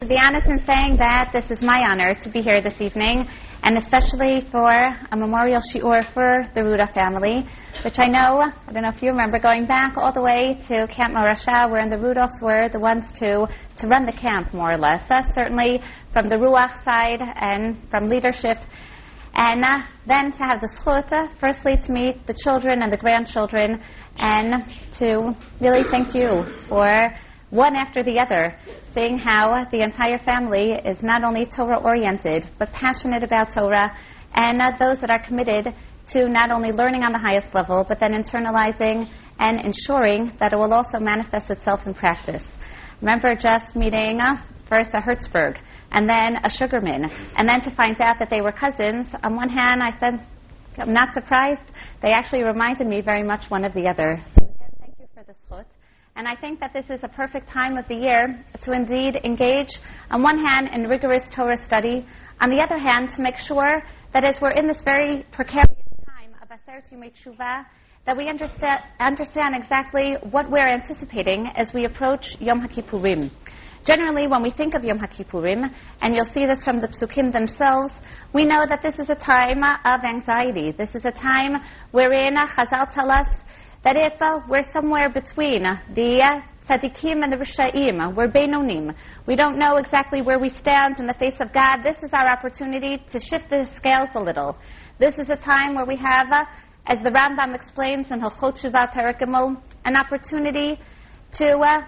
To be honest in saying that this is my honor to be here this evening, and especially for a memorial shiur for the Rudoff family, which I know, I don't know if you remember, going back all the way to Camp Morasha, where the Rudoffs were the ones to, to run the camp, more or less. Uh, certainly from the Ruach side and from leadership. And uh, then to have the schut, uh, firstly to meet the children and the grandchildren, and to really thank you for one after the other, seeing how the entire family is not only Torah oriented, but passionate about Torah, and uh, those that are committed to not only learning on the highest level, but then internalizing and ensuring that it will also manifest itself in practice. Remember just meeting uh, first a Hertzberg, and then a Sugarman, and then to find out that they were cousins. On one hand, I said, I'm not surprised. They actually reminded me very much one of the other. So again, thank you for the schut. And I think that this is a perfect time of the year to indeed engage, on one hand, in rigorous Torah study, on the other hand, to make sure that as we're in this very precarious time of Aseret Yomei Tshuva, that we understand, understand exactly what we're anticipating as we approach Yom HaKippurim. Generally, when we think of Yom HaKippurim, and you'll see this from the psukim themselves, we know that this is a time of anxiety. This is a time wherein Chazal tell us that if uh, we're somewhere between the uh, tzaddikim and the rishaim, we're beinonim, we don't know exactly where we stand in the face of God, this is our opportunity to shift the scales a little. This is a time where we have, uh, as the Rambam explains in Hilchot Shuvah Perikimol, an opportunity to uh,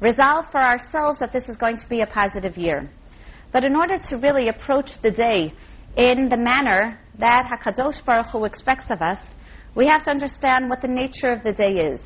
resolve for ourselves that this is going to be a positive year. But in order to really approach the day in the manner that HaKadosh Baruch Hu expects of us, we have to understand what the nature of the day is.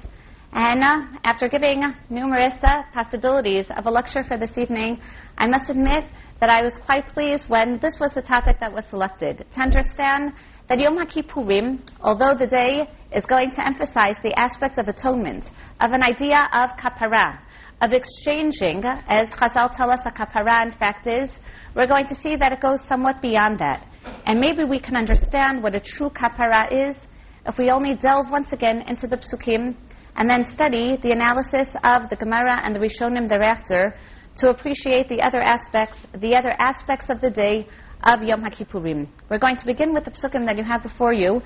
And uh, after giving numerous uh, possibilities of a lecture for this evening, I must admit that I was quite pleased when this was the topic that was selected. To understand that Yom HaKippurim, although the day is going to emphasize the aspect of atonement, of an idea of kapara, of exchanging, as Chazal tell us a kapara in fact is, we're going to see that it goes somewhat beyond that. And maybe we can understand what a true kapara is if we only delve once again into the psukim and then study the analysis of the Gemara and the Rishonim thereafter to appreciate the other aspects, the other aspects of the day of Yom HaKippurim. We're going to begin with the psukim that you have before you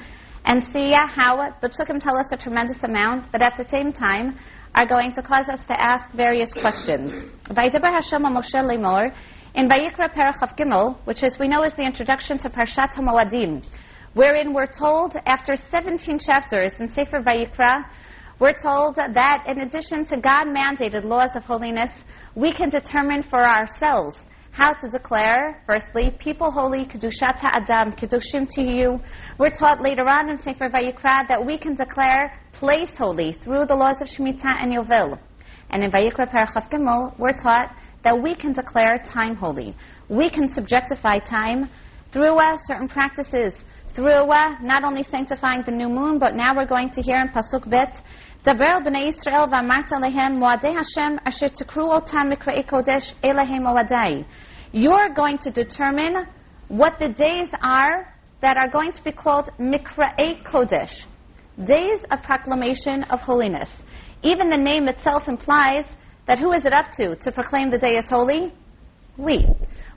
and see how the psukim tell us a tremendous amount, but at the same time are going to cause us to ask various questions. In Vayikra Perach Gimel, which as we know is the introduction to Parshat HaMoadim, wherein we're told, after 17 chapters in Sefer Vayikra, we're told that in addition to God mandated laws of holiness, we can determine for ourselves how to declare, firstly, people holy, Kedushat Adam, Kedoshim Tihyu. We're taught later on in Sefer Vayikra that we can declare place holy through the laws of Shemitah and Yovel. And in Vayikra Parachaf Gimel, we're taught that we can declare time holy. We can subjectify time through uh, certain practices, through uh, not only sanctifying the new moon, but now we're going to hear in Pasuk Bet, Daber b'nei Yisrael v'amarta lehem moadei Hashem asher tikru otam mikra'ei kodesh elehem moadai. You're going to determine what the days are that are going to be called mikra'ei kodesh, days of proclamation of holiness. Even the name itself implies that who is it up to to proclaim the day as holy? We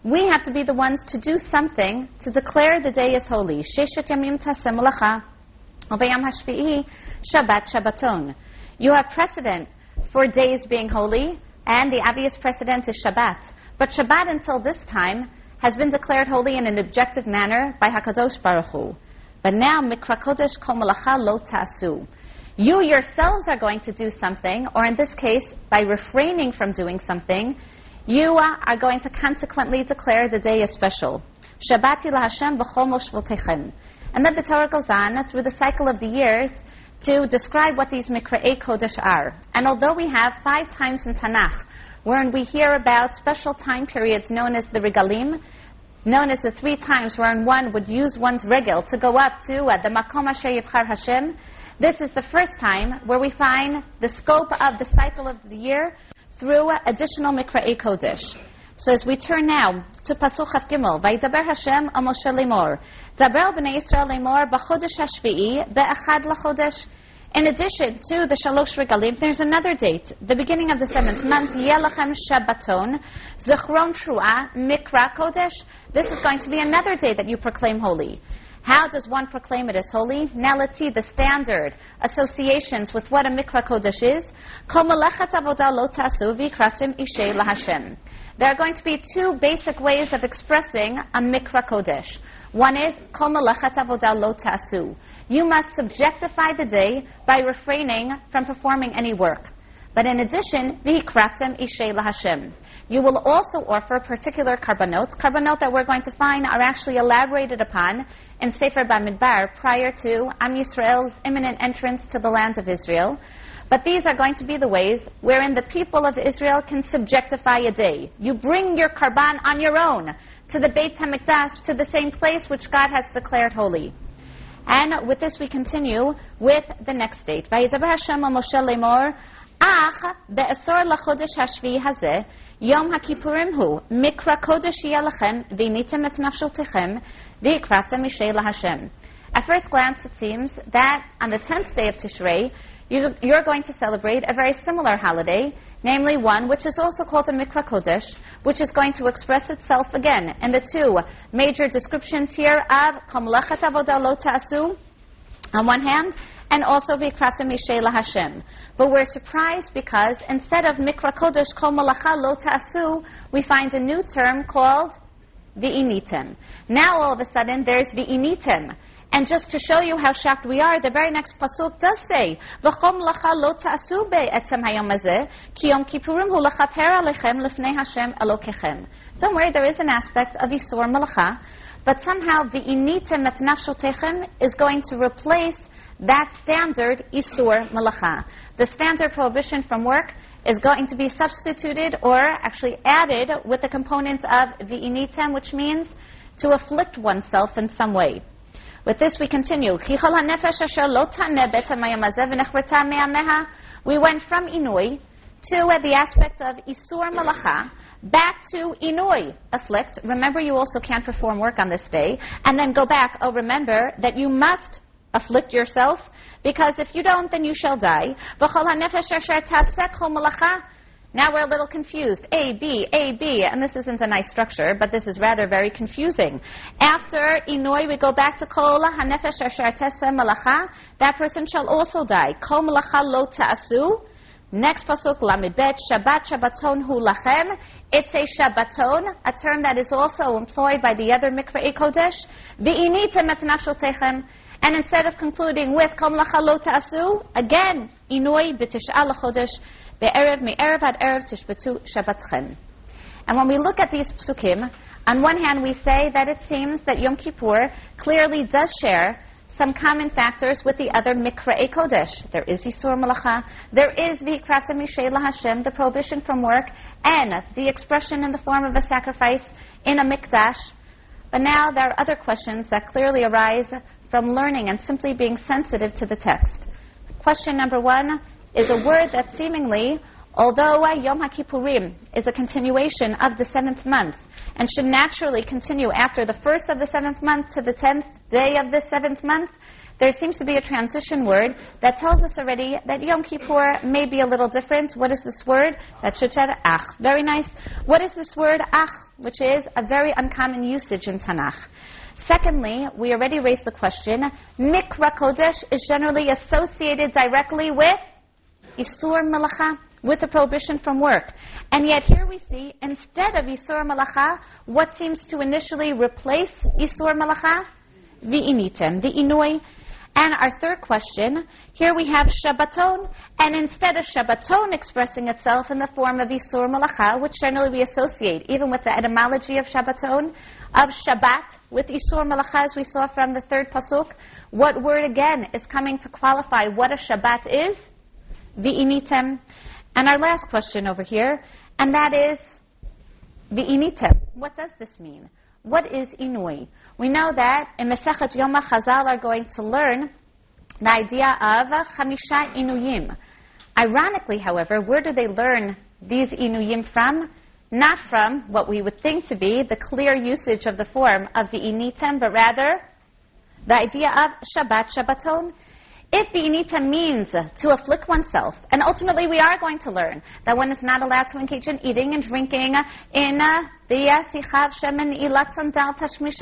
we have to be the ones to do something to declare the day as holy. Yamim hashvi'i Shabbat Shabbaton. You have precedent for days being holy, and the obvious precedent is Shabbat. But Shabbat until this time has been declared holy in an objective manner by Hakadosh Baruch Hu. But now Mikra Kodesh Kol Malacha Lo. You yourselves are going to do something, or in this case, by refraining from doing something, you are going to consequently declare the day as special. Shabbati Hashem v'chol And then the Torah goes on through the cycle of the years to describe what these Mikra'ei Kodesh are. And although we have five times in Tanakh wherein we hear about special time periods known as the Regalim, known as the three times wherein one would use one's regel to go up to uh, the Makom Yivchar Hashem, this is the first time where we find the scope of the cycle of the year through additional Mikra Kodesh. So as we turn now to Pasuk Chaf Gimel, Vaydaber Hashem a Moshe Lemor, Daber b'nei Yisrael Lemor b'chodesh hashvi'i be'achad lachodesh. In addition to the Shalosh Regalim, there's another date, the beginning of the seventh month, Yelachem Shabbaton, Zechron Trua, Mikra Kodesh. This is going to be another day that you proclaim holy. How does one proclaim it as holy? Now let's see the standard associations with what a Mikra Kodesh is. There are going to be two basic ways of expressing a Mikra Kodesh. One is Lo Tasu. You must subjectify the day by refraining from performing any work. But in addition, V'hikraftem Ishay LaHashem. You will also offer particular korbanot. Korbanot that we're going to find are actually elaborated upon in Sefer Bamidbar prior to Am Yisrael's imminent entrance to the land of Israel. But these are going to be the ways wherein the people of Israel can subjectify a day. You bring your korban on your own to the Beit HaMikdash, to the same place which God has declared holy. And with this, we continue with the next date. Vayidaber Hashem Moshe Lemor, Ach be'esor hashvi hazeh, יום הכיפורים הוא, מקרא קודש יהיה לכם, ועיניתם את נפשותיכם, ויקראתם אישי להשם. At first glance, it seems that on the 10th day of Tishrei, you, you're going to celebrate a very similar holiday, namely one which is also called a Mikra Kodesh, which is going to express itself again in the two major descriptions here of Kamlechat Avodah Lo Ta'asu, on one hand, and also Vikrasa Mishela Hashem. But we're surprised because instead of Mikra Kodesh Kol Malacha Lo Ta'asu, we find a new term called Vi'initim. Now all of a sudden there's Vi'initim. And just to show you how shocked we are, the very next pasuk does say, "V'chom lacha lo ta'asu be'etzem hayom hazeh, ki yom kippurim hu lachaper alechem lefnei Hashem elokechem." Don't worry, there is an aspect of isur malacha, but somehow the initem et nafshotechem is going to replace that standard isur malacha. The standard prohibition from work is going to be substituted or actually added with the component of the initem, which means to afflict oneself in some way. With this we continue. We went from Inui to uh, the aspect of Isur Malacha, back to Inui, afflict. Remember, you also can't perform work on this day. And then go back, oh, remember that you must afflict yourself, because if you don't, then you shall die. Now we're a little confused. A, B, A, B, and this isn't a nice structure, but this is rather very confusing. After Inoi, we go back to Kola, Hanefesh Asher Malacha. That person shall also die. Kol Malacha Lo Ta'asu. Next pasuk, Lamidbet, Shabbat, Shabbaton Hu Lachem. It's a Shabbaton, a term that is also employed by the other Mikra Kodesh. V'initem et nashotechem. And instead of concluding with Kol Malacha Lo Ta'asu, again, Inoi b'tish'a l'chodesh. Be'erev me'erev ad erev tishbatu shabbatchem. And when we look at these psukim, on one hand we say that it seems that Yom Kippur clearly does share some common factors with the other Mikra'e Kodesh. There is Yisur Malacha, there is V'hikrata Mishela Hashem, the prohibition from work, and the expression in the form of a sacrifice in a Mikdash. But now there are other questions that clearly arise from learning and simply being sensitive to the text. Question number one is a word that seemingly, although Yom HaKippurim is a continuation of the seventh month and should naturally continue after the first of the seventh month to the tenth day of the seventh month, there seems to be a transition word that tells us already that Yom Kippur may be a little different. What is this word? That say ach. Very nice. What is this word ach, which is a very uncommon usage in Tanakh? Secondly, we already raised the question, Mikra Kodesh is generally associated directly with Isur Malacha with a prohibition from work. And yet here we see, instead of Isur Malacha, what seems to initially replace Isur Malacha? The Initem, the Inui. And our third question, here we have Shabbaton, and instead of Shabbaton expressing itself in the form of Isur Malacha, which generally we associate, even with the etymology of Shabbaton, of Shabbat, with Isur Malacha, as we saw from the third Pasuk, what word again is coming to qualify what a Shabbat is? Vi'initem. And our last question over here, and that is Vi'initem. What does this mean? What is Inui? We know that in Mesechet Yoma Chazal are going to learn the idea of Chamisha Inuyim. Ironically, however, where do they learn these Inuyim from? Not from what we would think to be the clear usage of the form of the Initem, but rather the idea of Shabbat Shabbaton. If the V'inita means to afflict oneself, and ultimately we are going to learn that one is not allowed to engage in eating and drinking in uh, the uh, Sichav Shemin Ilat Tashmish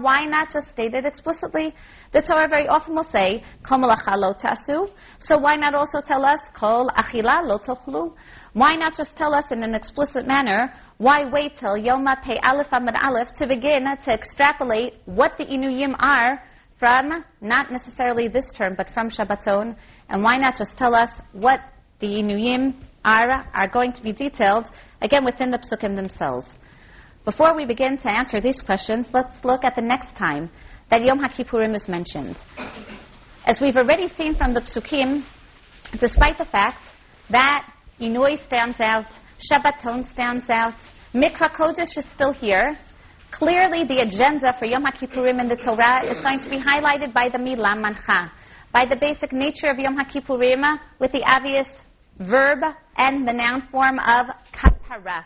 why not just state it explicitly? The Torah very often will say, Kol lo tasu, so why not also tell us, Kol achila lo tochlu? Why not just tell us in an explicit manner? Why wait till Yoma Pei Aleph Amid Aleph to begin to extrapolate what the Inuyim are from not necessarily this term, but from Shabbaton? And why not just tell us what the Inuyim are, are going to be detailed, again, within the Psukim themselves? Before we begin to answer these questions, let's look at the next time that Yom HaKippurim is mentioned. As we've already seen from the Psukim, despite the fact that Inui stands out, Shabbaton stands out, Mikra Kodesh is still here, Clearly, the agenda for Yom HaKippurim in the Torah is going to be highlighted by the Milah Mancha, by the basic nature of Yom HaKippurim with the obvious verb and the noun form of kapara.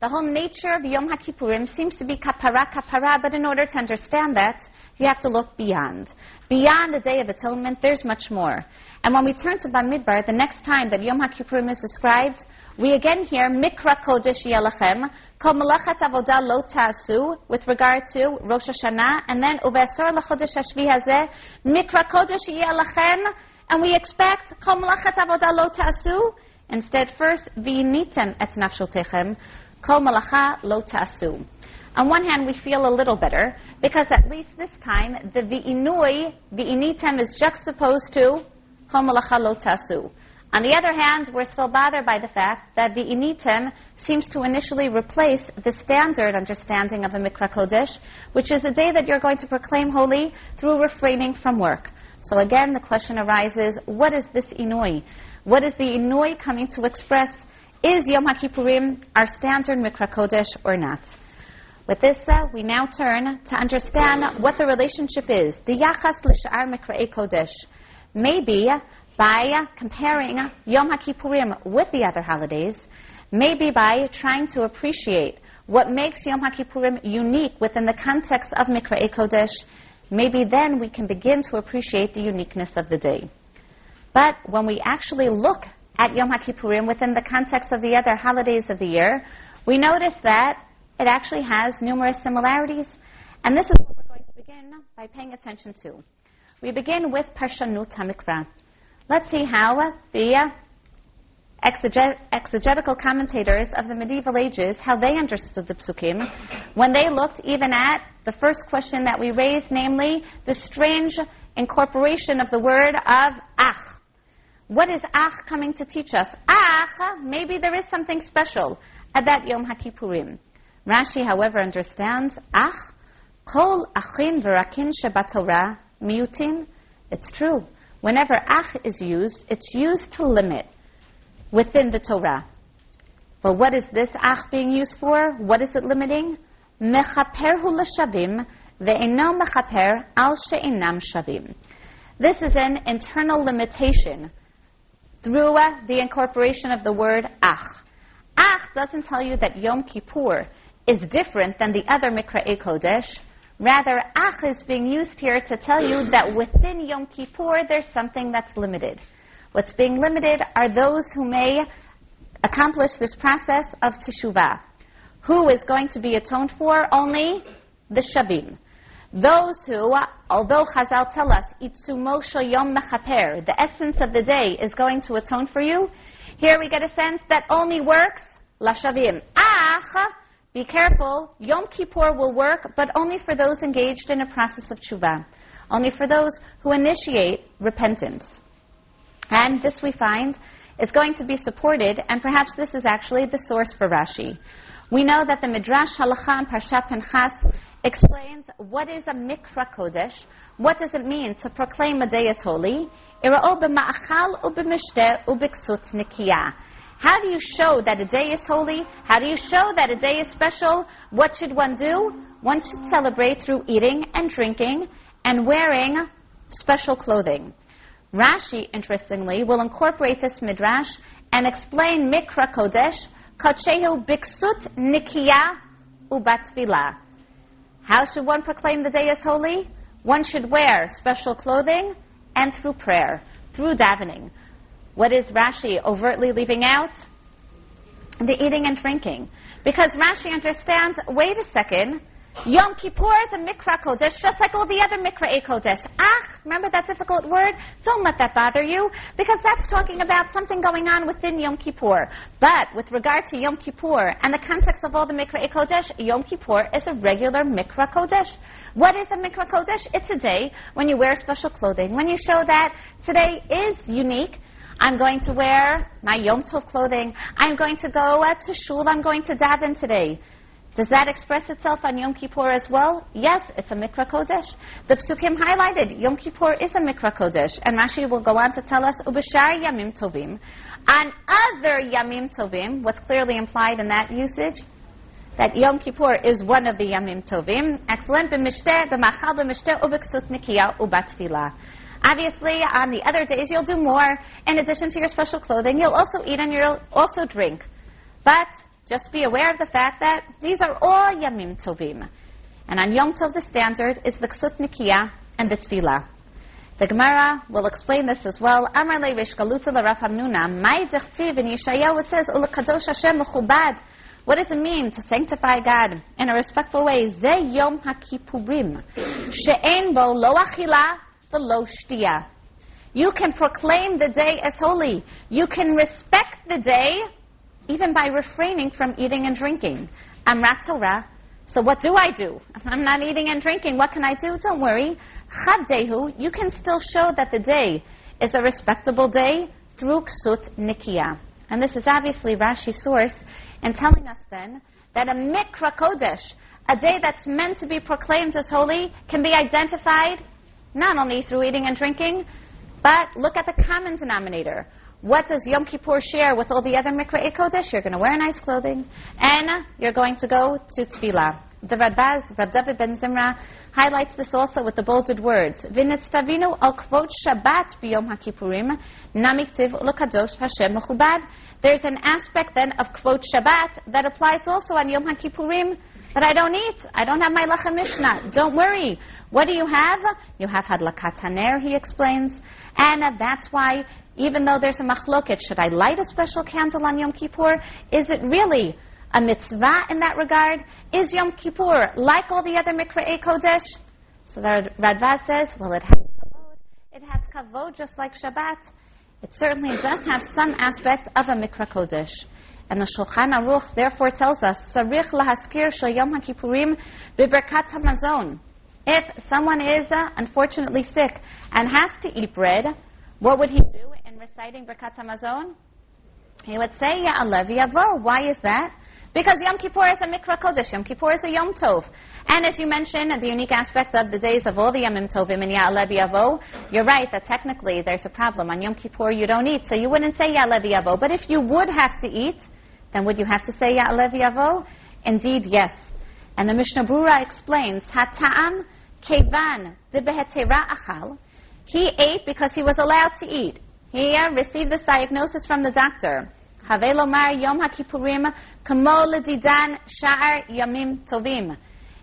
The whole nature of Yom HaKippurim seems to be kapara, kapara, but in order to understand that, you have to look beyond. Beyond the Day of Atonement, there's much more. And when we turn to Bamidbar, the next time that Yom HaKippurim is described, we again hear Mikra Kodesh Yelachem, Kol Melachat Avodah Lo Ta'asu, with regard to Rosh Hashanah, and then Uvesor Lachodesh Hashvi Hazeh, Mikra Kodesh Yelachem, and we expect Kol Melachat Avodah Lo Ta'asu. Instead, first, V'initem et nafshotechem, Kol Malacha. On one hand, we feel a little better because at least this time the vi'inui, vi'initem is juxtaposed to kol malacha lo. On the other hand, we're still bothered by the fact that the initim seems to initially replace the standard understanding of a mikra kodesh, which is a day that you're going to proclaim holy through refraining from work. So again, the question arises, what is this inui? What is the inui coming to express? Is Yom HaKippurim our standard mikra kodesh or not? With this, uh, we now turn to understand what the relationship is. The Yachas L'Sha'ar Mikra'e Kodesh. Maybe by comparing Yom HaKippurim with the other holidays, maybe by trying to appreciate what makes Yom HaKippurim unique within the context of Mikra'e Kodesh, maybe then we can begin to appreciate the uniqueness of the day. But when we actually look at Yom HaKippurim within the context of the other holidays of the year, we notice that it actually has numerous similarities, and this is what we're going to begin by paying attention to. We begin with Parshanut HaMikra. Let's see how the exeget- exegetical commentators of the medieval ages, how they understood the psukim, when they looked even at the first question that we raised, namely the strange incorporation of the word of ach. What is ach coming to teach us? Ach, maybe there is something special about Yom HaKippurim. Rashi, however, understands, Ach, kol achin v'rakin shebatorah miutin. It's true. Whenever ach is used, it's used to limit within the Torah. But what is this ach being used for? What is it limiting? Mechaper hu l'shavim ve'eno mechaper al she'inam shavim. This is an internal limitation through the incorporation of the word ach. Ach doesn't tell you that Yom Kippur is different than the other Mikra'e Kodesh. Rather, Ach is being used here to tell you that within Yom Kippur there's something that's limited. What's being limited are those who may accomplish this process of teshuvah. Who is going to be atoned for? Only the Shavim. Those who, although Chazal tell us, Itzumo Yom Mechaper, the essence of the day is going to atone for you, here we get a sense that only works Lashavim. Ach be careful, Yom Kippur will work, but only for those engaged in a process of tshuva, only for those who initiate repentance. And this we find is going to be supported, and perhaps this is actually the source for Rashi. We know that the Midrash Halacha and Parshat Pinchas explains what is a Mikra Kodesh, what does it mean to proclaim a day as holy. How do you show that a day is holy? How do you show that a day is special? What should one do? One should celebrate through eating and drinking and wearing special clothing. Rashi, interestingly, will incorporate this midrash and explain Mikra Kodesh, Kochehu Biksut Nikiya Ubatvila. How should one proclaim the day as holy? One should wear special clothing and through prayer, through davening. What is Rashi overtly leaving out? The eating and drinking. Because Rashi understands, wait a second, Yom Kippur is a Mikra Kodesh, just like all the other Mikra Kodesh. Ah, remember that difficult word? Don't let that bother you, because that's talking about something going on within Yom Kippur. But with regard to Yom Kippur and the context of all the Mikra Kodesh, Yom Kippur is a regular Mikra Kodesh. What is a Mikra Kodesh? It's a day when you wear special clothing, when you show that today is unique. I'm going to wear my Yom Tov clothing. I'm going to go uh, to shul. I'm going to daven today. Does that express itself on Yom Kippur as well? Yes, it's a Mikra Kodesh. The Psukim highlighted Yom Kippur is a Mikra Kodesh, and Rashi will go on to tell us Ubashar Yamim Tovim. On other Yamim Tovim, what's clearly implied in that usage? That Yom Kippur is one of the Yamim Tovim. Excellent. B'mishteh, b'machal b'mishteh, u'b'ksut nikiya, u'batfilah. Obviously, on the other days, you'll do more. In addition to your special clothing, you'll also eat and you'll also drink. But just be aware of the fact that these are all Yamim Tovim. And on Yom Tov, the standard is the Ksut Nikiya and the Tfilah. The Gemara will explain this as well. Amar Levish Galuta L'Rav Hamnuna, Mai Dechtiv in Yeshayahu it says, Ulakadosh Hashem Mechubad. What does it mean to sanctify God in a respectful way? Ze Yom HaKippurim. She'en bo lo achila v'lo shtia. You can proclaim the day as holy. You can respect the day even by refraining from eating and drinking. Amrat Torah. So what do I do? If I'm not eating and drinking, what can I do? Don't worry. Chavdehu, you can still show that the day is a respectable day through ksut nikia. And this is obviously Rashi's source in telling us then that a mikra kodesh, a day that's meant to be proclaimed as holy, can be identified not only through eating and drinking, but look at the common denominator. What does Yom Kippur share with all the other Mikra Kodesh? You're going to wear nice clothing, and you're going to go to Tefillah. The Radbaz, Rab David ben Zimra, highlights this also with the bolded words. V'nitztavinu al kvot Shabbat namiktiv Hashem mechubad. There's an aspect then of kvot Shabbat that applies also on Yom HaKippurim that I don't eat. I don't have my lechem mishnah. Don't worry. What do you have? You have hadlakat haner, he explains. And that's why even though there's a machloket, should I light a special candle on Yom Kippur? Is it really a mitzvah in that regard? Is Yom Kippur like all the other Mikra'e Kodesh? So the Radbaz says, well, it has kavod. It has kavod just like Shabbat. It certainly does have some aspects of a Mikra Kodesh. And the Shulchan Aruch therefore tells us, Sarich lahaskir shel Yom HaKippurim hamazon. If someone is uh, unfortunately sick and has to eat bread, what would he do? In reciting Birkat Hamazon, he would say, Ya Yavo. Why is that? Because Yom Kippur is a Mikra Kodesh. Yom Kippur is a Yom Tov. And as you mentioned, the unique aspect of the days of all the Yomim Tovim and Yavo, you're right that technically there's a problem. On Yom Kippur you don't eat, so you wouldn't say Ya'aleh V'yavo. But if you would have to eat, then would you have to say Ya'aleh V'yavo? Indeed, yes. And the Mishnah Berurah explains, Hata'am kevan achal. He ate because he was allowed to eat. He uh, received this diagnosis from the doctor. Havelomar Yom Kamo Sha'ar Yamim Tovim.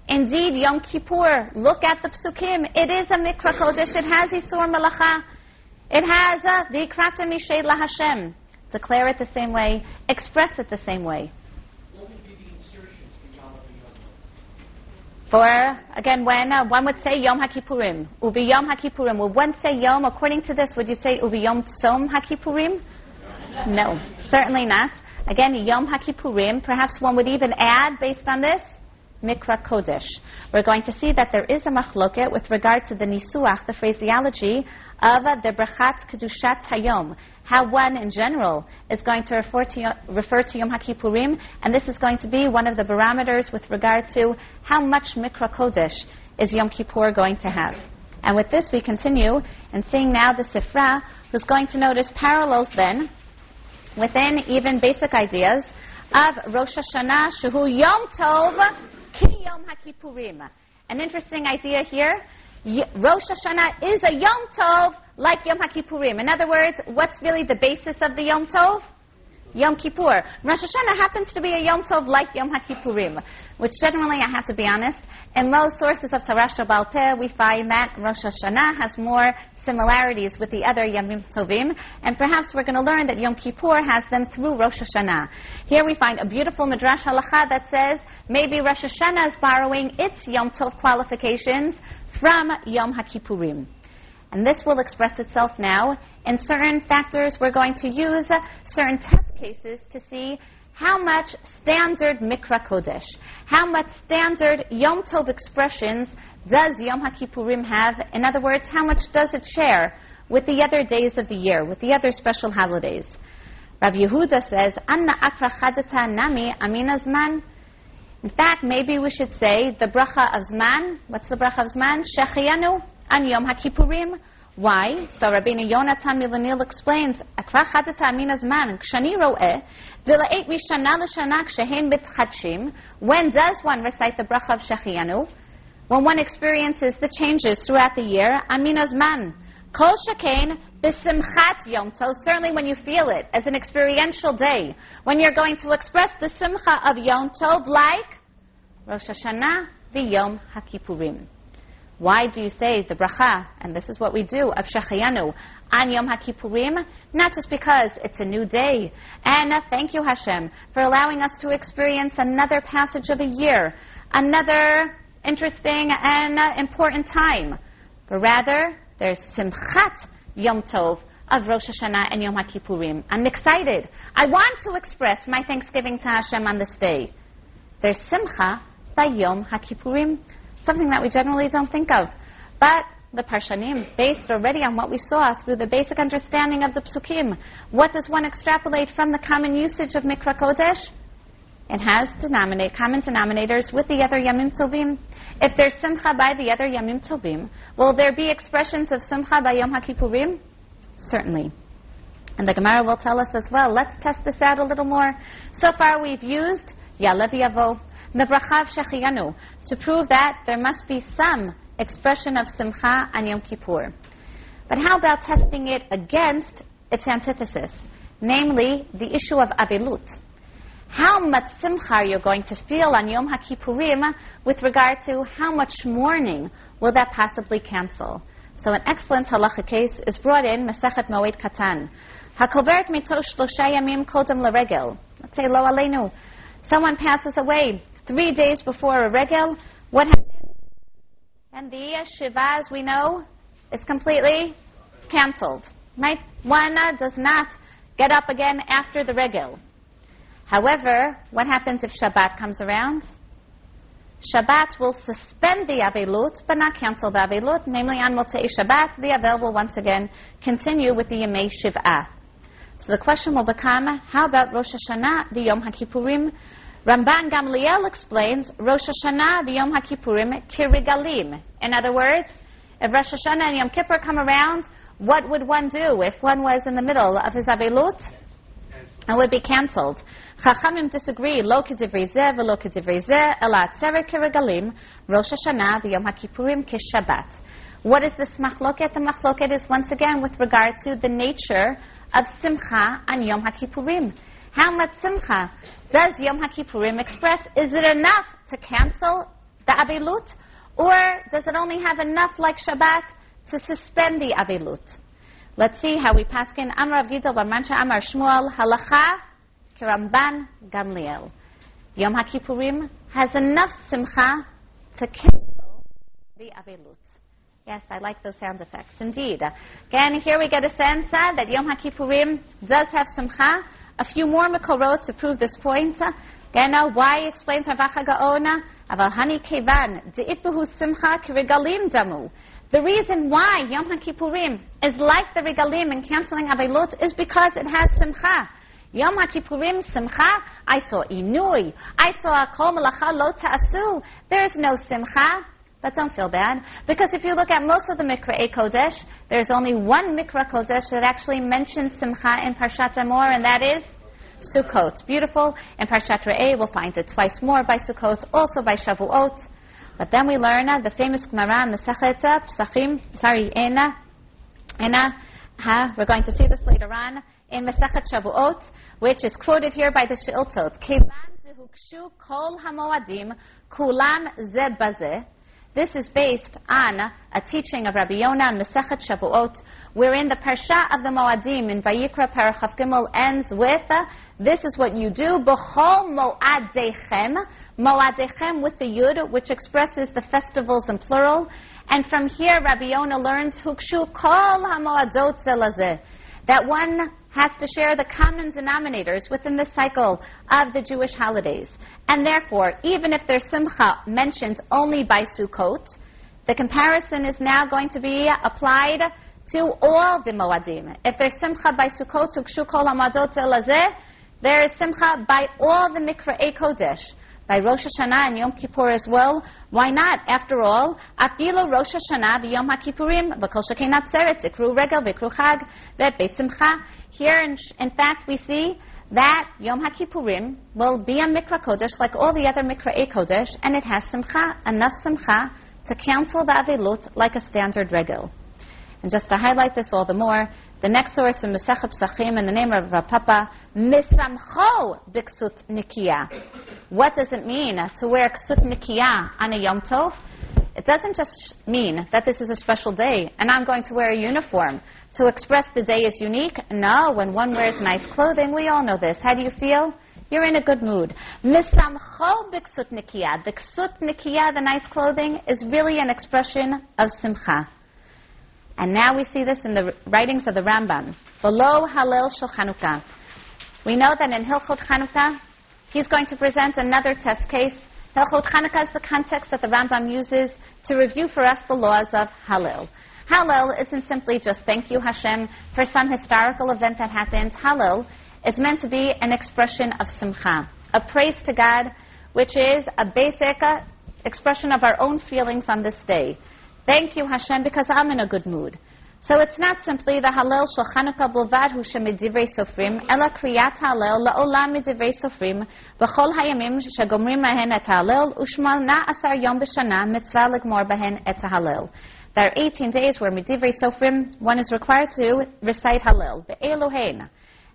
Indeed, Yom Kippur, look at the psukim. It is a mikra kodesh. It has Isur Malacha. It has uh, a Vikrata Mishay Hashem. Declare it the same way. Express it the same way. For, again, when uh, one would say Yom HaKippurim, Ubi Yom HaKippurim, would one say Yom, according to this, would you say Ubi Yom Tzom HaKippurim? No, certainly not. Again, Yom HaKippurim, perhaps one would even add, based on this, Mikra Kodesh. We're going to see that there is a machloket with regard to the nisuach, the phraseology of the Brachat Kedushat Hayom, how one in general is going to refer to, refer to Yom HaKippurim, and this is going to be one of the barometers with regard to how much Mikra Kodesh is Yom Kippur going to have. And with this, we continue and seeing now the Sifra, who's going to notice parallels then within even basic ideas of Rosh Hashanah, Shehu Yom Tov, Ki Yom HaKippurim. An interesting idea here. Rosh Hashanah is a Yom Tov like Yom HaKippurim. In other words, what's really the basis of the Yom Tov? Yom Kippur. Rosh Hashanah happens to be a Yom Tov like Yom HaKippurim, which generally, I have to be honest, in most sources of Shabbal Peh, we find that Rosh Hashanah has more similarities with the other Yomim Tovim, and perhaps we're going to learn that Yom Kippur has them through Rosh Hashanah. Here we find a beautiful Midrash Halacha that says maybe Rosh Hashanah is borrowing its Yom Tov qualifications from Yom HaKippurim. And this will express itself now in certain factors. We're going to use certain test cases to see how much standard Mikra Kodesh, how much standard Yom Tov expressions does Yom HaKippurim have? In other words, how much does it share with the other days of the year, with the other special holidays? Rav Yehuda says, Anna akra chadata nami amina zman. In fact, maybe we should say the bracha of zman. What's the bracha of zman? Shechianu an Yom HaKippurim. Why? So Rabbeinu Yonatan MiLunel explains, kshani ro'eh, mishana l'shana kshehen. When does one recite the bracha of Shechianu? When one experiences the changes throughout the year, amina zman. Kol shekain b'simchat Yom Tov, certainly when you feel it as an experiential day, when you're going to express the simcha of Yom Tov like Rosh Hashanah v'Yom HaKippurim. Why do you say the bracha, and this is what we do, of Shechayanu, on Yom HaKippurim? Not just because it's a new day. And uh, thank you, Hashem, for allowing us to experience another passage of a year, another interesting and uh, important time. But rather, there's Simchat Yom Tov of Rosh Hashanah and Yom HaKippurim. I'm excited. I want to express my thanksgiving to Hashem on this day. There's Simcha by Yom HaKippurim something that we generally don't think of. But the Parshanim, based already on what we saw through the basic understanding of the Psukim, what does one extrapolate from the common usage of Mikra Kodesh? It has denominate, common denominators with the other Yamim Tovim. If there's Simcha by the other Yamim Tovim, will there be expressions of Simcha by Yom HaKippurim? Certainly. And the Gemara will tell us as well. Let's test this out a little more. So far we've used Ya'aleh V'yavo, the bracha of Shechianu, to prove that there must be some expression of Simcha on Yom Kippur. But how about testing it against its antithesis, namely the issue of Avilut? How much Simcha are you going to feel on Yom HaKippurim with regard to how much mourning will that possibly cancel? So an excellent halacha case is brought in Masechet Moed Katan. Hakovert mitosh shlosha kodem l'regel. Let's say lo aleinu. Someone passes away three days before a regel, what happens? And the Shiva, as we know, is completely cancelled. Right? One does not get up again after the regel. However, what happens if Shabbat comes around? Shabbat will suspend the Avelut, but not cancel the Avelut. Namely, on Motzei Shabbat, the Avel will once again continue with the Yemei Shiv'ah. So the question will become, how about Rosh Hashanah, the Yom HaKippurim? Rabban Gamliel explains Rosh Hashanah v'Yom HaKippurim kirigalim. In other words, if Rosh Hashanah and Yom Kippur come around, what would one do if one was in the middle of his Avelut? It would be cancelled. Chachamim disagree. Lo kedivrei zeh v'lo kedivrei zeh, ela tzeret kirigalim, Rosh Hashanah v'Yom HaKippurim kishabat. What is this machloket? The machloket is once again with regard to the nature of simcha on Yom HaKippurim. How much simcha does Yom HaKippurim express? Is it enough to cancel the Avilut? Or does it only have enough, like Shabbat, to suspend the Avilut? Let's see how we paskin Amar Rav Gidol Bar Mancha Amar Shmuel Halacha KiRabban Gamliel. Yom HaKippurim has enough simcha to cancel the Avilut. Yes, I like those sound effects. Indeed. Again, here we get a sense uh, that Yom HaKippurim does have simcha, a few more Makorot to prove this point. Uh, Gena, why explains Ravacha Gaona? Aval Hani Kevan, De'itbuhu Simcha Kirigalim Damu. The reason why Yom HaKippurim is like the Regalim in canceling Avelot is because it has Simcha. Yom HaKippurim Simcha, I saw Inui, I saw Kol Malacha Lo Ta'asu. There is no Simcha. But don't feel bad, because if you look at most of the Mikra Kodesh, there's only one Mikra Kodesh that actually mentions Simcha in Parshat Emor, and that is Sukkot. Beautiful. In Parshat Re'eh, we'll find it twice more by Sukkot, also by Shavuot. But then we learn uh, the famous Gemara, Masechet Psachim, sorry, Ena, Ena, ha, we're going to see this later on in Masechet Shavuot, which is quoted here by the Sheiltot. Kevan dehukshu kol hamoadim kulam ze This is based on a teaching of Rabbi Yonah in Masechet Shavuot, wherein the parsha of the Moadim in Vayikra Parachaf Gimel ends with, this is what you do, b'chol moadechem, moadechem with the yud, which expresses the festivals in plural, and from here, Rabbi Yonah learns, Hukshu kol hamoadot zelazeh, that one has to share the common denominators within the cycle of the Jewish holidays. And therefore, even if there's simcha mentioned only by Sukkot, the comparison is now going to be applied to all the Moadim. If there's simcha by Sukkot, Hukshu kol hamoadot zelazeh, there is simcha by all the Mikra Kodesh by Rosh Hashanah and Yom Kippur as well. Why not? After all, Afilo Rosh Hashanah v'Yom HaKippurim v'Kol Shekei Zikru Regel v'Ikru Chag. Here, in, in fact, we see that Yom HaKippurim will be a Mikra Kodesh like all the other Mikra Kodesh, and it has Simcha, enough Simcha to cancel the Avilut like a standard Regel. And just to highlight this all the more, the next source in Masechet Psachim in the name of Rav Papa, Misamcho Biksut Nikia. What does it mean to wear Ksut Nikia on a Yom Tov? It doesn't just mean that this is a special day and I'm going to wear a uniform to express the day is unique. No, when one wears nice clothing, we all know this. How do you feel? You're in a good mood. Misamcho biksut nikia. The ksut nikia, the nice clothing, is really an expression of simcha. And now we see this in the writings of the Rambam. Below Hallel Shel Chanukah. We know that in Hilchot Chanukah, he's going to present another test case. Hilchot Chanukah is the context that the Rambam uses to review for us the laws of Hallel. Hallel isn't simply just thank you Hashem for some historical event that happened. Hallel is meant to be an expression of simcha, a praise to God, which is a basic uh, expression of our own feelings on this day. Thank you, Hashem, because I'm in a good mood. So it's not simply the Hallel shel Chanukah bulvad hu shemidivrei sofrim, ela kriyat Hallel la'olam midivrei sofrim, b'chol hayamim shegomrim lahen et Hallel, ushmal na asar yom b'shana mitzvah legmor bahen et Hallel. There are 18 days where midivrei sofrim, one is required to recite Hallel, be'elohein.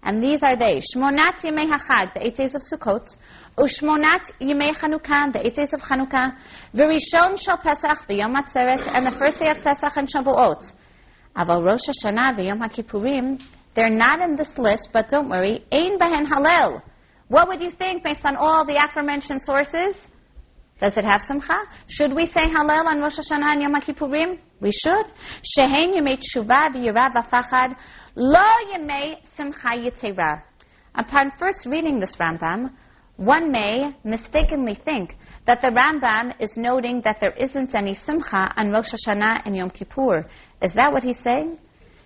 And these are they, Shmonat Yemei HaChag, the eight days of Sukkot, Ushmonat Yemei Chanukah, the eight days of Chanukah, Virishon Shal Pesach, the Yom Atzeret, and the first day of Pesach and Shavuot. Aval Rosh Hashanah, the Yom HaKippurim, they're not in this list, but don't worry, Ein Behen Hallel. What would you think based on all the aforementioned sources? Does it have simcha? Should we say Hallel on Rosh Hashanah and Yom HaKippurim? We should. Shehen Yemei Tshuva v'Yirav v'Fachad Yemei Simcha. Upon first reading this Rambam, one may mistakenly think that the Rambam is noting that there isn't any simcha on Rosh Hashanah and Yom Kippur. Is that what he's saying?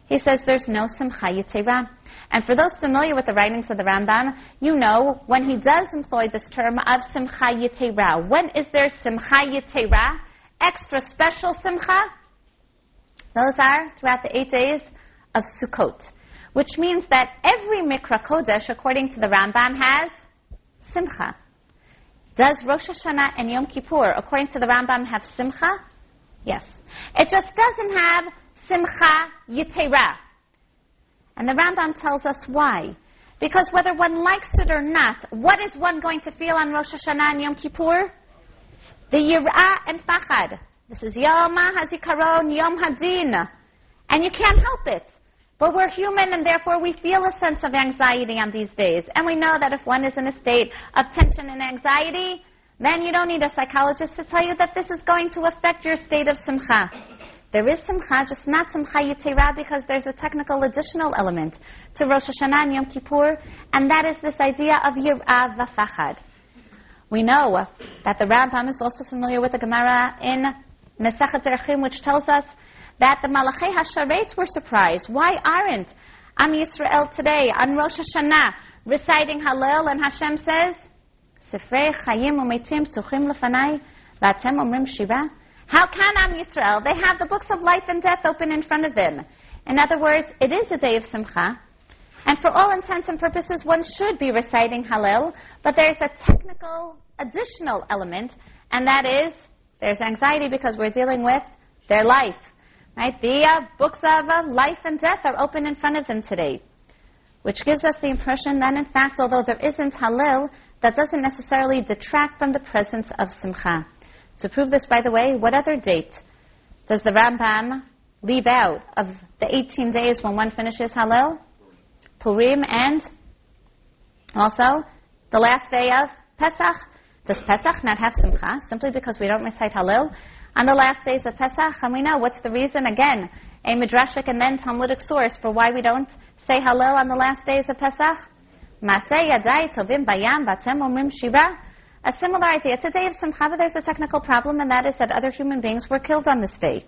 He says there's no simcha yitzera. And for those familiar with the writings of the Rambam, you know when he does employ this term of simcha yitzera. When is there simcha yitzera? Extra special simcha? Those are throughout the eight days of Sukkot, which means that every Mikra Kodesh, according to the Rambam, has simcha. Does Rosh Hashanah and Yom Kippur, according to the Rambam, have simcha? Yes. It just doesn't have simcha yitera. And the Rambam tells us why. Because whether one likes it or not, what is one going to feel on Rosh Hashanah and Yom Kippur? The yirah and fachad. This is Yom HaZikaron, Yom HaDin. And you can't help it. But we're human and therefore we feel a sense of anxiety on these days. And we know that if one is in a state of tension and anxiety, then you don't need a psychologist to tell you that this is going to affect your state of simcha. There is simcha, just not simcha yitzira, because there's a technical additional element to Rosh Hashanah and Yom Kippur, and that is this idea of yir'ah v'fachad. We know that the Rambam is also familiar with the Gemara in Mesechet Zerachim, which tells us that the Malachei Hasharet were surprised. Why aren't Am Yisrael today on Rosh Hashanah reciting Hallel and Hashem says, Sifrei Chayim Umetim Ptuchim Lefanai V'atem Omrim Shira? How can Am Yisrael? They have the books of life and death open in front of them. In other words, it is a day of Simcha. And for all intents and purposes, one should be reciting Hallel, but there's a technical additional element, and that is there's anxiety because we're dealing with their life. Right? The uh, books of uh, life and death are open in front of them today, which gives us the impression that, in fact, although there isn't Hallel, that doesn't necessarily detract from the presence of Simcha. To prove this, by the way, what other date does the Rambam leave out of the 18 days when one finishes Hallel? Purim and also the last day of Pesach. Does Pesach not have Simcha simply because we don't recite Hallel? On the last days of Pesach, know what's the reason? Again, a midrashic and then Talmudic source for why we don't say Hallel on the last days of Pesach. A similar idea. It's a day of Simcha, there's a technical problem, and that is that other human beings were killed on this day.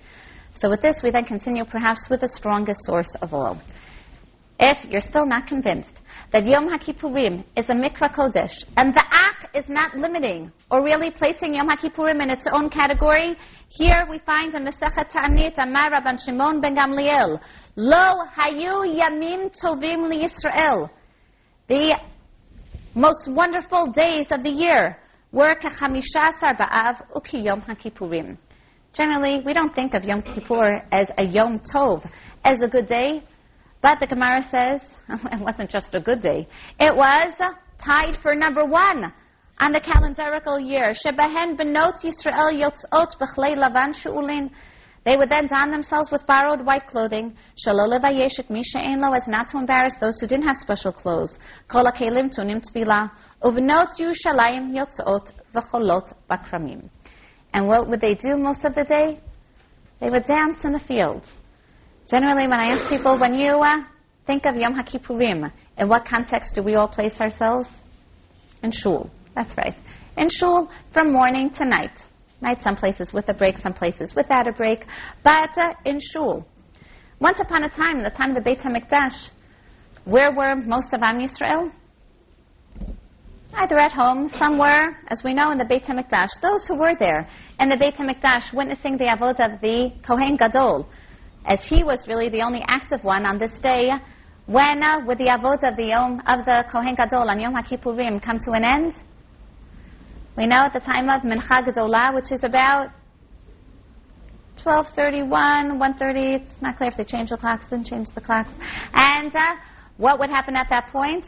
So with this, we then continue perhaps with the strongest source of all. If you're still not convinced that Yom HaKippurim is a Mikra Kodesh, and the Ach is not limiting or really placing Yom HaKippurim in its own category, here we find in Masechet Ta'anit Amar Rabban Shimon ben Gamliel, Lo Hayu Yamim Tovim LiYisrael. The most wonderful days of the year were Kechamishasar Ba'av Uki Yom HaKippurim. Generally, we don't think of Yom Kippur as a Yom Tov, as a good day, but the Gemara says it wasn't just a good day. It was tied for number one on the calendarical year. Shebehen benot Yisrael yotzot b'chlei lavan shu'ulin. They would then don themselves with borrowed white clothing. Shalol levayeshet misha as not to embarrass those who didn't have special clothes. Kol kelim tunim tefila. Uvenot Yushalayim yotzot v'cholot bakramim. And what would they do most of the day? They would dance in the fields. Generally, when I ask people, when you uh, think of Yom HaKippurim, in what context do we all place ourselves? In shul. That's right. In shul from morning to night. Night, some places with a break, some places without a break. But uh, in shul. Once upon a time, in the time of the Beit HaMikdash, where were most of Am Yisrael? Either at home, somewhere, as we know, in the Beit HaMikdash. Those who were there in the Beit HaMikdash witnessing the avodah of the Kohen Gadol, as he was really the only active one on this day, when uh, would the avot of the Yom of the Kohen Gadol on Yom HaKippurim come to an end? We know at the time of Mincha Gedolah, which is about 12:31, 1:30. It's not clear if they changed the clocks, didn't change the clocks. And uh, what would happen at that point?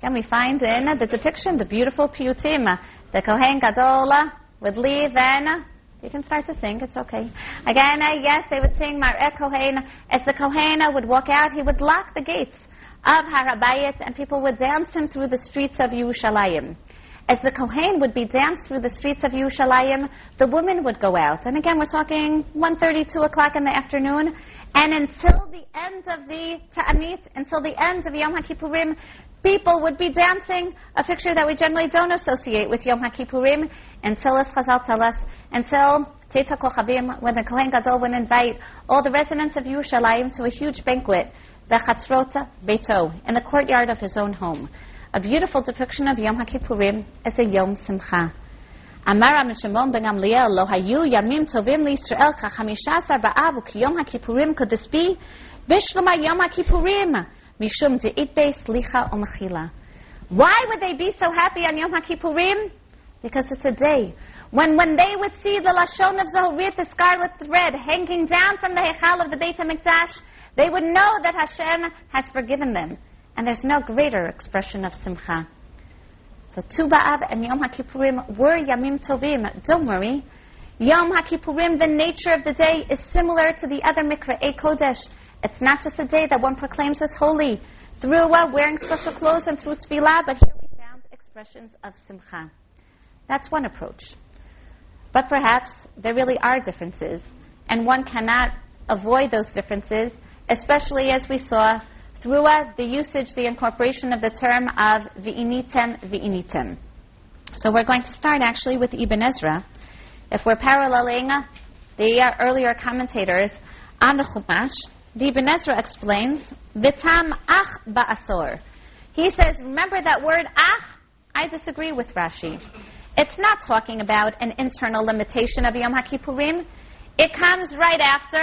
Again, we find in the depiction the beautiful piyutim. The Kohen Gadol would leave and you can start to sing. It's okay. Again, yes, they would sing Mar'eh Kohen. As the Kohen would walk out, he would lock the gates of Harabayit, and people would dance him through the streets of Yerushalayim. As the Kohen would be danced through the streets of Yerushalayim, the women would go out. And again, we're talking 1.30, 2 o'clock in the afternoon. And until the end of the Ta'anit, until the end of Yom HaKippurim, people would be dancing, a picture that we generally don't associate with Yom HaKippurim, until, as Chazal tell us, until Teta Kochavim, when the Kohen Gadol would invite all the residents of Yerushalayim to a huge banquet, the Chatzrota Beito, in the courtyard of his own home. A beautiful depiction of Yom HaKippurim as a Yom Simcha. אמר רבי שמעון בן גמליאל, לא היו ימים טובים לישראל כחמישה עשר באב וכיום הכיפורים could this be? בשלמה יום הכיפורים, Mishum slicha omachila. Why would they be so happy on Yom HaKippurim? Because it's a day when, when they would see the Lashon of Zohrit, the scarlet thread, hanging down from the Hechal of the Beit HaMikdash, they would know that Hashem has forgiven them. And there's no greater expression of Simcha. So Tu B'Av and Yom HaKippurim were Yamim Tovim. Don't worry. Yom HaKippurim, the nature of the day, is similar to the other Mikra E Kodesh. It's not just a day that one proclaims as holy through uh, wearing special clothes and through tefillah, but here we found expressions of Simcha. That's one approach. But perhaps there really are differences, and one cannot avoid those differences, especially as we saw through uh, the usage, the incorporation of the term of v'initem v'initem. So we're going to start actually with Ibn Ezra. If we're paralleling the earlier commentators on the Chumash, the Ibn Ezra explains, Vitam ach ba'asor. He says, remember that word ach? I disagree with Rashi. It's not talking about an internal limitation of Yom HaKippurim. It comes right after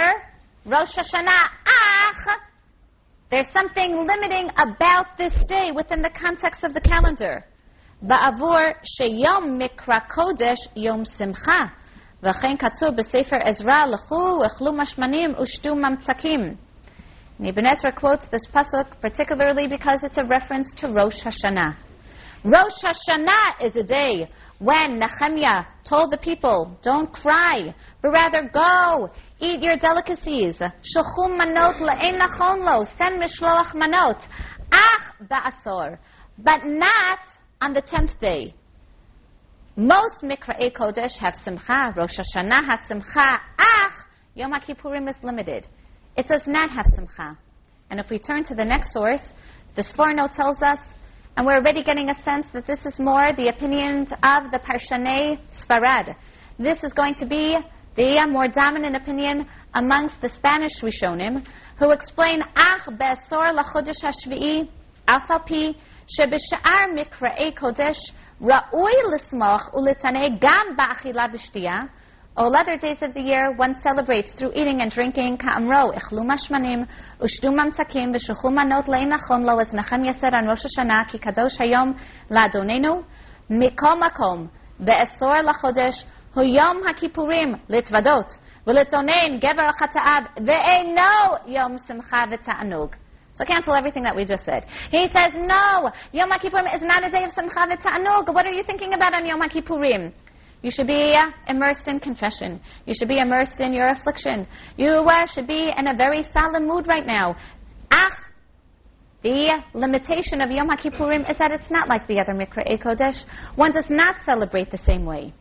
Rosh Hashanah ach. There's something limiting about this day within the context of the calendar. Ba'avur sheyom mikra kodesh yom simcha. וכן כתוב בספר עזרא, לכו, אכלו משמנים ושתו ממצקים. Ibn quotes this pasuk particularly because it's a reference to Rosh Hashanah. Rosh Hashanah is a day when Nehemiah told the people, don't cry, but rather go, eat your delicacies. Shulchum manot le'en lo, send mishloach manot. Ach ba'asor. But not on the tenth day. Most Mikra'e Kodesh have Simcha, Rosh Hashanah has Simcha, Ach, Yom HaKippurim is limited. It does not have Simcha. And if we turn to the next source, the Sforno tells us, and we're already getting a sense that this is more the opinions of the Parshanei Sfarad. This is going to be the more dominant opinion amongst the Spanish Rishonim, who explain, Ach be'asor lachodesh hashvi'i, alfalpi, שבשאר מקראי קודש ראוי לשמוח ולתנא גם באכילה ושתייה. all other days of the year, one celebrates through eating and drinking. Ka'amro, ichlu mashmanim, ushdu mamtakim, v'shuchu manot lo an Rosh Hashanah, ki kadosh hayom mikol makom, lachodesh, hakipurim litvadot, yom simcha v'ta'anug. So cancel everything that we just said. He says, no, Yom Kippurim is not a day of Simcha v'ta'anug. What are you thinking about on Yom Kippurim? You should be uh, immersed in confession. You should be immersed in your affliction. You uh, should be in a very solemn mood right now. Ach, the limitation of Yom HaKippurim is that it's not like the other Mikra Kodesh. One does not celebrate the same way.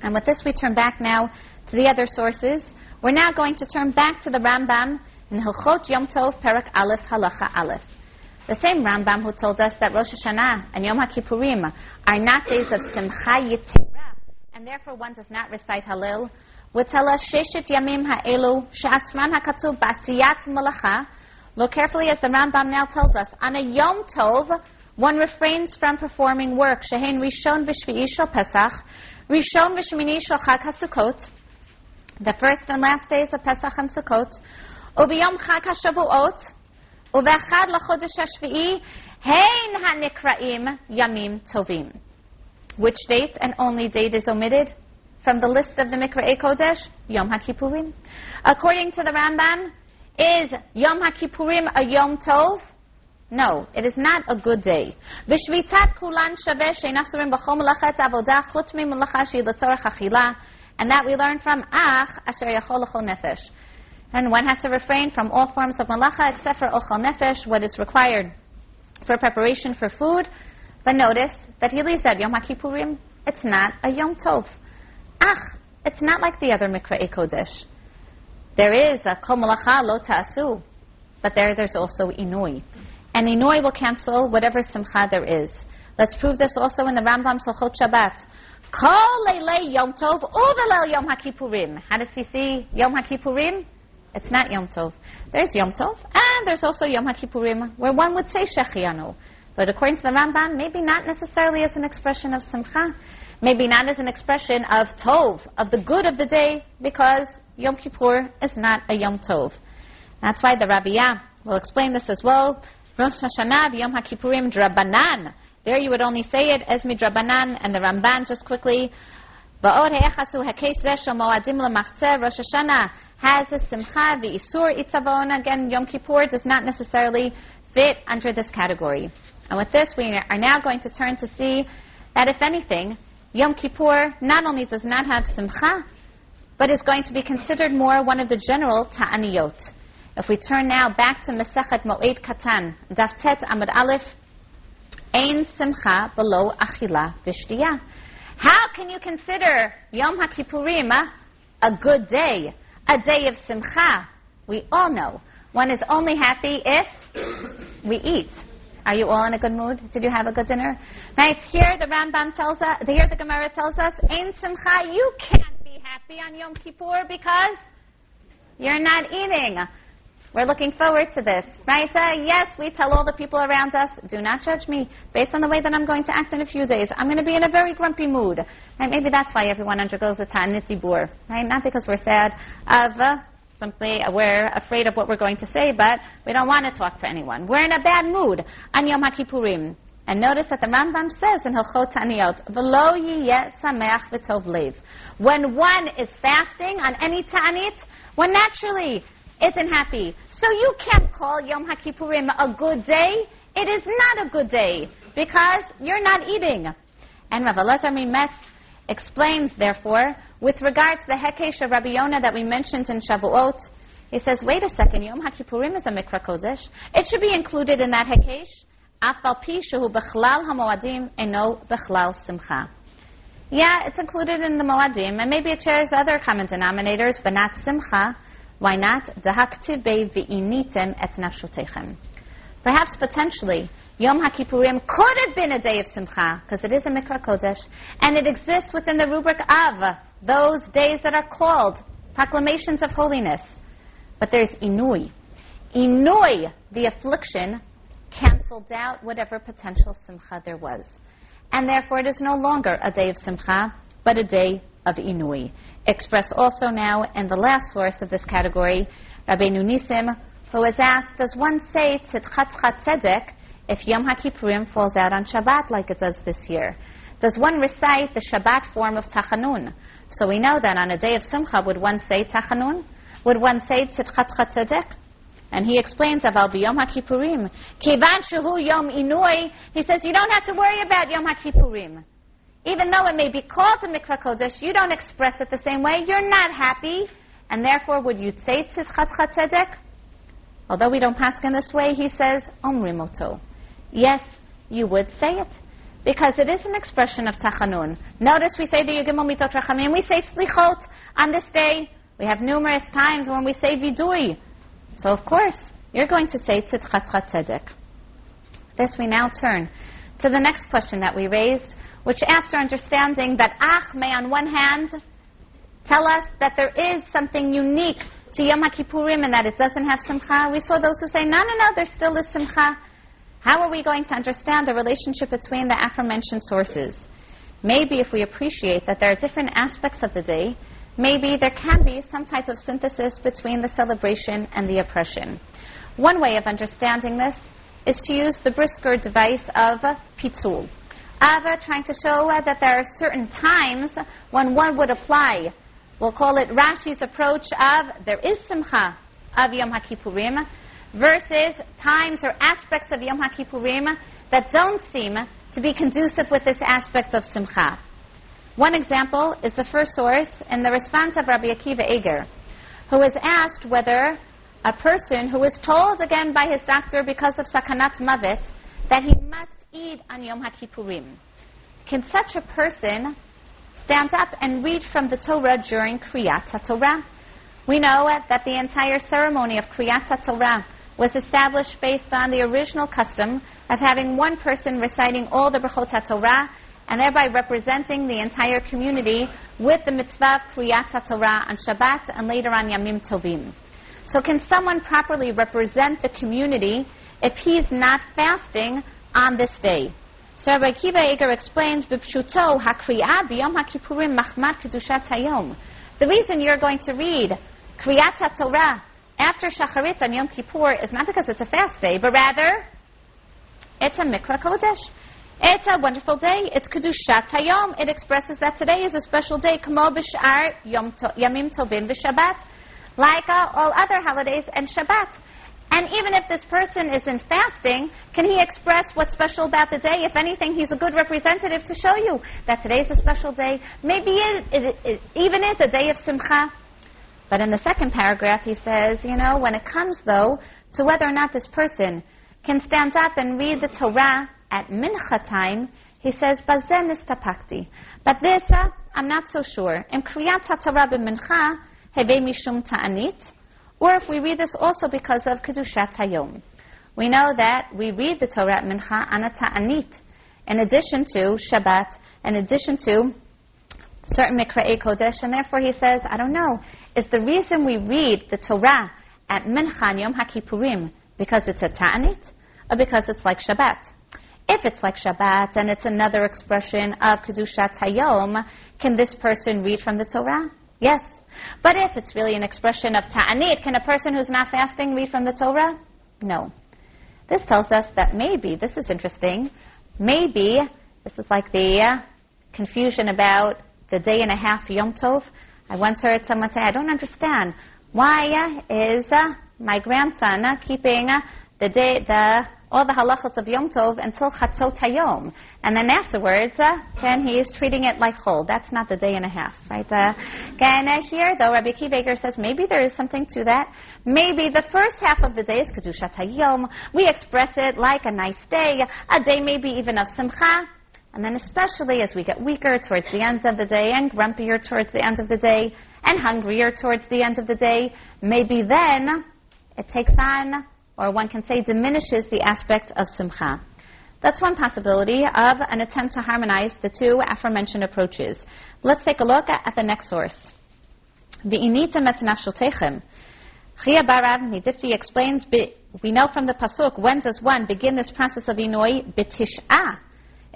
And with this, we turn back now to the other sources. We're now going to turn back to the Rambam in Hilchot Yom Tov, Perak Aleph, Halacha Aleph. The same Rambam who told us that Rosh Hashanah and Yom HaKippurim are not days of Simcha Yitira, Therefore one does not recite Hallel. Witala Sheshet Yamim Ha'elu Sha'asran HaKatub Basiyat Malacha. Look carefully as the Rambam now tells us. On a Yom Tov, one refrains from performing work. Shehen Rishon Vishvi'ishol Pesach. Rishon V'Shmini Shal Chag HaSukkot. The first and last days of Pesach and Sukkot. U'V'Yom Chag HaShavuot. U'V'Echad L'Chodesh HaShvi'i. Hein HaNikraim Yamim Tovim. Which date and only date is omitted from the list of the Mikra Kodesh? Yom HaKippurim. According to the Rambam, is Yom HaKippurim a Yom Tov? No, it is not a good day. And that we learn from Ach Asher Yachol Nefesh. And one has to refrain from all forms of malacha except for Ochol nefesh, what is required for preparation for food, but notice that he leaves out Yom HaKippurim. It's not a Yom Tov. Ach, it's not like the other Mikra Kodesh. There is a kol malacha lo ta'asu, but there there's also inui. And inui will cancel whatever simcha there is. Let's prove this also in the Rambam Sochot Shabbat. Kol leilei Yom Tov uvelel Yom HaKippurim. How does he see Yom HaKippurim? It's not Yom Tov. There's Yom Tov, and there's also Yom HaKippurim, where one would say Shehecheyanu. But according to the Rambam, maybe not necessarily as an expression of Simcha, maybe not as an expression of Tov, of the good of the day, because Yom Kippur is not a Yom Tov. That's why the Rabbiyah will explain this as well. Rosh Hashanah, Yom HaKippurim, Drabanan. There you would only say it as Midrabanan, and the Ramban just quickly. Rosh Hashanah has a simcha, the isur itzavon. Again, Yom Kippur does not necessarily fit under this category. And with this, we are now going to turn to see that if anything, Yom Kippur not only does not have simcha, but is going to be considered more one of the general ta'aniyot. If we turn now back to Masechet Moed Katan, Daftet Amud Aleph, Ein Simcha below Achila Vishtiya. How can you consider Yom HaKippurim a good day? a day of simcha. We all know one is only happy if we eat. Are you all in a good mood? Did you have a good dinner? Right here, the Rambam tells us. Here, the Gemara tells us, "In simcha, you can't be happy on Yom Kippur because you're not eating." We're looking forward to this, right? Uh, yes, we tell all the people around us, do not judge me based on the way that I'm going to act in a few days. I'm going to be in a very grumpy mood. Right? Maybe that's why everyone undergoes a ta'anit dibur, right? Not because we're sad of uh, simply we're afraid of what we're going to say, but we don't want to talk to anyone. We're in a bad mood on Yom HaKippurim. And notice that the Rambam says in Hilchot Ta'aniyot, "V'lo yiyeh sameach v'tov lev." When one is fasting on any ta'anit, one naturally isn't happy. So you can't call Yom HaKippurim a good day. It is not a good day because you're not eating. And Rav Elazar Mimetz explains, therefore, with regard to the Hekesh of Rabbi Yonah that we mentioned in Shavuot, he says, wait a second, Yom HaKippurim is a Mikra Kodesh. It should be included in that Hekesh. Af al pi shehu bechlal hamoadim eno bechlal simcha. Yeah, it's included in the Moadim, and maybe it shares other common denominators, but not simcha. Why not? Dahaktiv ve'initem et nafshutechem. Perhaps potentially Yom HaKippurim could have been a day of Simcha, because it is a Mikra Kodesh, and it exists within the rubric of those days that are called proclamations of holiness. But there's Inui. Inui, the affliction, canceled out whatever potential simcha there was. And therefore, it is no longer a day of simcha, but a day of inui. Expressed also now in the last source of this category, Rabbeinu Nisim, who was asked, does one say tzitchat tzedek if Yom HaKippurim falls out on Shabbat like it does this year? Does one recite the Shabbat form of Tachanun? So we know that on a day of Simcha, would one say Tachanun? Would one say tzitchat tzedek? And he explains about Yom HaKippurim. Kivan shehu Yom Inui. He says you don't have to worry about Yom HaKippurim. Even though it may be called a Mikra Kodesh, you don't express it the same way. You're not happy. And therefore, would you say Tzidchat Tzedek? Although we don't pass in this way, he says, Omrimoto. Yes, you would say it. Because it is an expression of Tachanun. Notice we say the Yugimel Mitot Rachamim. We say Slichot on this day. We have numerous times when we say Vidui. So of course, you're going to say tzidchat tzedek. This we now turn to the next question that we raised, which after understanding that ach may on one hand tell us that there is something unique to Yom HaKippurim and that it doesn't have simcha, we saw those who say, no, no, no, there still is simcha. How are we going to understand the relationship between the aforementioned sources? Maybe if we appreciate that there are different aspects of the day, maybe there can be some type of synthesis between the celebration and the oppression. One way of understanding this is to use the Brisker device of pitzul. Of trying to show uh, that there are certain times when one would apply, we'll call it Rashi's approach of there is simcha of Yom HaKippurim versus times or aspects of Yom HaKippurim that don't seem to be conducive with this aspect of simcha. One example is the first source in the response of Rabbi Akiva Eger, who was asked whether a person who was told again by his doctor because of sakanat mavet that he must eat on Yom HaKippurim, can such a person stand up and read from the Torah during Kriyat HaTorah? We know that the entire ceremony of Kriyat HaTorah was established based on the original custom of having one person reciting all the Brachot HaTorah and thereby representing the entire community with the mitzvah of Kriyat Torah on Shabbat and later on Yamim Tovim. So can someone properly represent the community if he's not fasting on this day? So Rabbi Akiva Eger explains, B'pshuto hakriyah b'yom ha'kippurim machmat kedushat hayom. The reason you're going to read Kriyat Torah after Shacharit on Yom Kippur is not because it's a fast day, but rather it's a Mikra Kodesh. It's a wonderful day. It's Kedushat Hayom. It expresses that today is a special day. Kamo b'shar yamim tovim v'shabbat. Like uh, all other holidays and Shabbat. And even if this person isn't fasting, can he express what's special about the day? If anything, he's a good representative to show you that today is a special day. Maybe it, it, it even is a day of simcha. But in the second paragraph, he says, you know, when it comes, though, to whether or not this person can stand up and read the Torah at mincha time, he says, Bazen istapakti. But this, uh, I'm not so sure. In Kriyat HaTorah b'mincha, mishum ta'anit, or if we read this also because of Kedushat Hayom. We know that we read the Torah at mincha on a ta'anit, in addition to Shabbat, in addition to certain Mikra'e Kodesh, and therefore he says, I don't know, is the reason we read the Torah at Mincha Yom HaKippurim because it's a ta'anit, or because it's like Shabbat? If it's like Shabbat and it's another expression of Kedushat Hayom, can this person read from the Torah? Yes. But if it's really an expression of Ta'anit, can a person who's not fasting read from the Torah? No. This tells us that maybe, this is interesting, maybe this is like the confusion about the day and a half Yom Tov. I once heard someone say, I don't understand. Why uh, is uh, my grandson uh, keeping uh, the day, the all the halachot of Yom Tov until Chatzot Hayom, and then afterwards, uh, then he is treating it like chol. That's not the day and a half, right? Uh, uh, here, though, Rabbi Akiva says maybe there is something to that. Maybe the first half of the day is kedushat Hayom. We express it like a nice day, a day maybe even of simcha. And then especially as we get weaker towards the end of the day and grumpier towards the end of the day and hungrier towards the end of the day, maybe then it takes on or one can say diminishes the aspect of simcha. That's one possibility of an attempt to harmonize the two aforementioned approaches. Let's take a look at, the next source. Chia Barav Midifti explains, we know from the pasuk, when does one begin this process of inoi? B'tish'ah.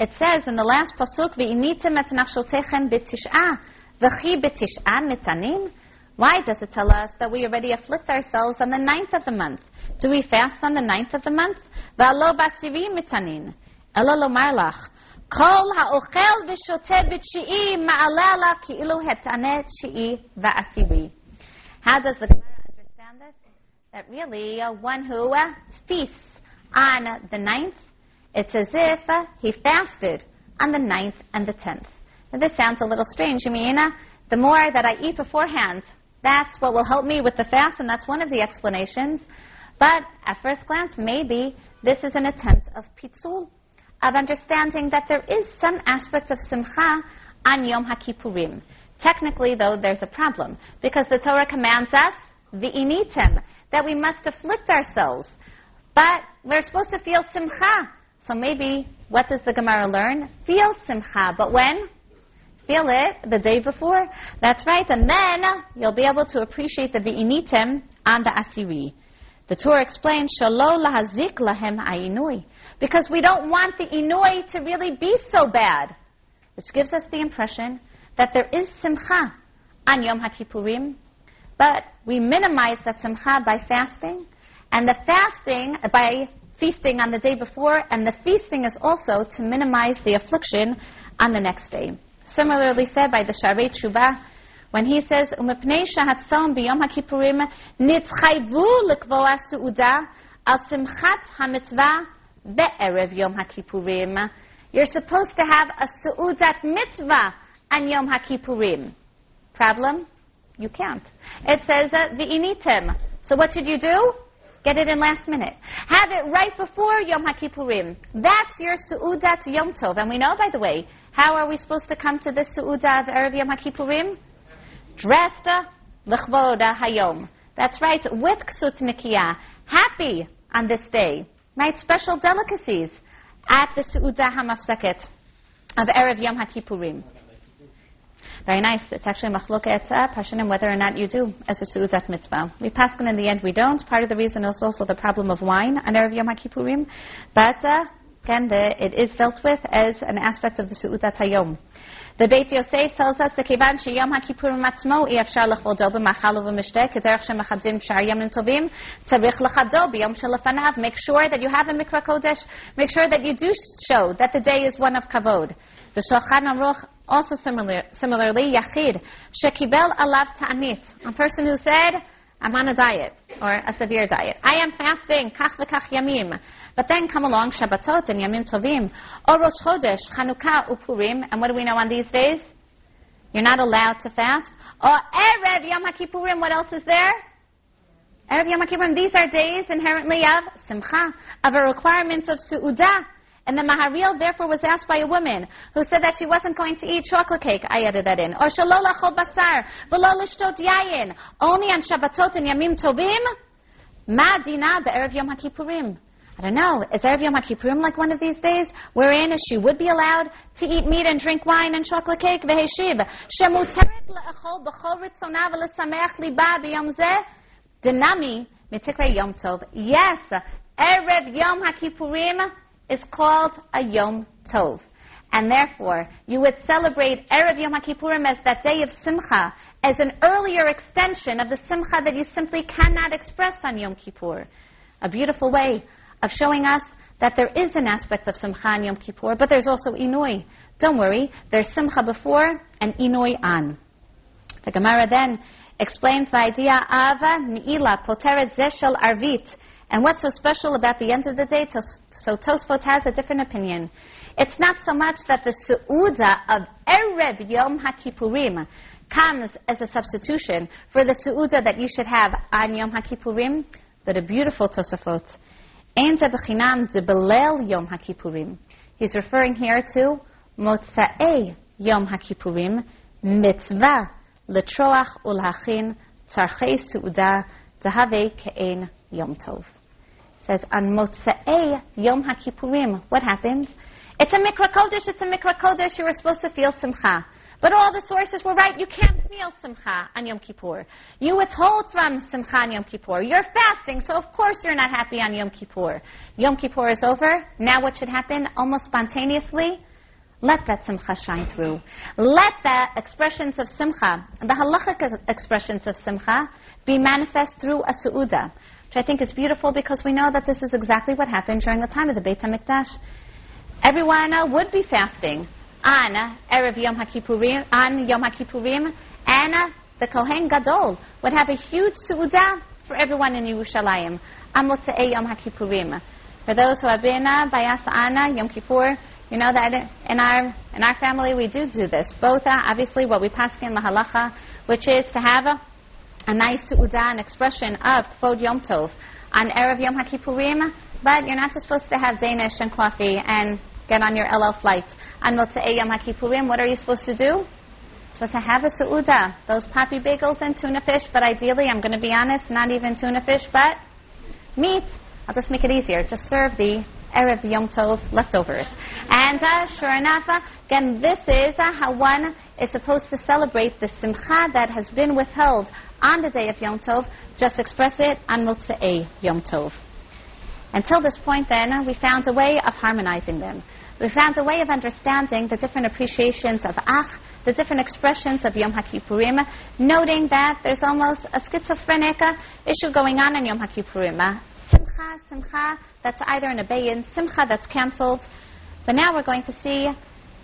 It says in the last pasuk, V'initem et nafshotechem b'tish'ah. V'chi b'tish'ah mitanim. Why does it tell us that we already afflict ourselves on the ninth of the month? Do we fast on the ninth of the month? V'alo b'asivi mitanin. Ela lomar lach. Kol ha'ochel v'shote b'tchi'i ma'ala ki'ilu hetane tchi'i v'asivi. How does the Gemara understand this? That really uh, one who uh, feasts on the ninth, it's as if uh, he fasted on the ninth and the tenth. Now, this sounds a little strange. I mean, the more that I eat beforehand, that's what will help me with the fast, and that's one of the explanations. But at first glance, maybe this is an attempt of pitzul, of understanding that there is some aspect of simcha on Yom HaKippurim. Technically, though, there's a problem, because the Torah commands us, the initim, that we must afflict ourselves. But we're supposed to feel simcha. So maybe, what does the Gemara learn? Feel simcha. But when? Feel it the day before. That's right. And then you'll be able to appreciate the vi'initim and the asiri. The Torah explains, Shalo lahazik lahem ainui. Because we don't want the inui to really be so bad. Which gives us the impression that there is simcha on Yom HaKippurim, but we minimize that simcha by fasting, and the fasting by feasting on the day before, and the feasting is also to minimize the affliction on the next day. Similarly said by the Sharei Tshuva, when he says, "Umepnei biyom al simchat hamitzvah yom haKippurim." You're supposed to have a suudat mitzvah on Yom HaKippurim. Problem? You can't. It says v'initim. So what should you do? Get it in last minute. Have it right before Yom HaKippurim. That's your suudat Yom Tov. And we know, by the way, how are we supposed to come to this suudat of Erev Yom HaKippurim? dressed l'chvoda hayom. That's right, with ksut nikiya, happy on this day. Right, special delicacies at the Su'udah HaMafseket of Erev Yom HaKippurim. Very nice. It's actually machloket uh, pashanim whether or not you do as a su'udat mitzvah. We pass in the end we don't. Part of the reason is also the problem of wine on Erev Yom HaKippurim. But uh, again, the, it is dealt with as an aspect of the su'udat hayom. The Beit Yosef tells us that כיוון שיום הכיפורים עצמו אי אפשר לכבודו במאכל ובמשתה, כדרך שמכבדים שאר ימים טובים, צריך לכבדו ביום שלפניו. Make sure that you have a mikra kodesh. Make sure that you do show that the day is one of kavod. The Shulchan Aruch also similar, similarly, Yachid, shekibel alav ta'anit, a person who said, I'm on a diet, or a severe diet. I am fasting, kach v'kach yamim. But then come along Shabbatot and Yamim Tovim, or Rosh Chodesh, Chanukah, Upurim, and what do we know on these days? You're not allowed to fast. Or Erev Yom HaKippurim, what else is there? Erev Yom HaKippurim, these are days inherently of Simcha, of a requirement of Su'udah. And the Maharil therefore was asked by a woman who said that she wasn't going to eat chocolate cake. I added that in. Or shalola chol basar, v'lo lishtot yayin. Only on Shabbatot and Yamim Tovim. Ma dina be'erev Yom HaKippurim. I don't know. Is Erev Yom HaKippurim like one of these days, wherein she would be allowed to eat meat and drink wine and chocolate cake? V'heshiv. Shemuteret le'echol b'chol ritzona v'lesameach liba b'yom zeh. Denami mitikre Yom Tov. Yes, Erev Yom HaKippurim is called a Yom Tov. And therefore, you would celebrate Erev Yom HaKippurim as that day of Simcha, as an earlier extension of the Simcha that you simply cannot express on Yom Kippur. A beautiful way of showing us that there is an aspect of Simcha on Yom Kippur, but there's also Inui. Don't worry, there's Simcha before and Inui on. The Gemara then explains the idea of Ni'ila, Poteret Zeshel Arvit, and what's so special about the end of the day? So, so Tosfot has a different opinion. It's not so much that the Su'uda of Erev Yom HaKippurim comes as a substitution for the Su'uda that you should have on Yom HaKippurim, but a beautiful Tosafot. Ein b'chinam belel Yom HaKippurim. He's referring here to Motza'ei Yom HaKippurim, mitzvah letroach ulhachin tzarchei su'uda zahave ke'en Yom Tov. Says on Motza'ei Yom HaKippurim, what happens? It's a Mikra Kodesh, it's a Mikra Kodesh, you were supposed to feel Simcha. But all the sources were right. You can't feel Simcha on Yom Kippur. You withhold from Simcha on Yom Kippur. You're fasting, so of course you're not happy on Yom Kippur. Yom Kippur is over. Now what should happen? Almost spontaneously, let that Simcha shine through. Let the expressions of Simcha, the halachic expressions of Simcha, be manifest through a Su'uda. Which I think is beautiful because we know that this is exactly what happened during the time of the Beit HaMikdash. Everyone uh, would be fasting on Erev Yom HaKippurim, on Yom HaKippurim, and the Kohen Gadol would have a huge su'udah for everyone in Yerushalayim, on Motzei Yom HaKippurim. For those who have been uh, by Asana, Yom Kippur, you know that in our in our family we do do this. Both uh, obviously what we pass in the halacha, which is to have a, a nice su'udah, an expression of Kvod Yom Tov on Erev Yom HaKippurim, but you're not just supposed to have Danish and coffee and get on your El Al flight. On Motzei Yom HaKippurim, what are you supposed to do? Supposed to have a su'uda, those poppy bagels and tuna fish, but ideally, I'm going to be honest, not even tuna fish, but meat. I'll just make it easier. Just serve the Erev Yom Tov leftovers. And uh, sure enough, uh, again, this is uh, how one is supposed to celebrate the simcha that has been withheld on the day of Yom Tov. Just express it on Motzei Yom Tov. Until this point, then, we found a way of harmonizing them. We found a way of understanding the different appreciations of Ach, the different expressions of Yom HaKippurim, noting that there's almost a schizophrenic issue going on in Yom HaKippurim. Simcha, Simcha, that's either an a bayin, Simcha that's cancelled. But now we're going to see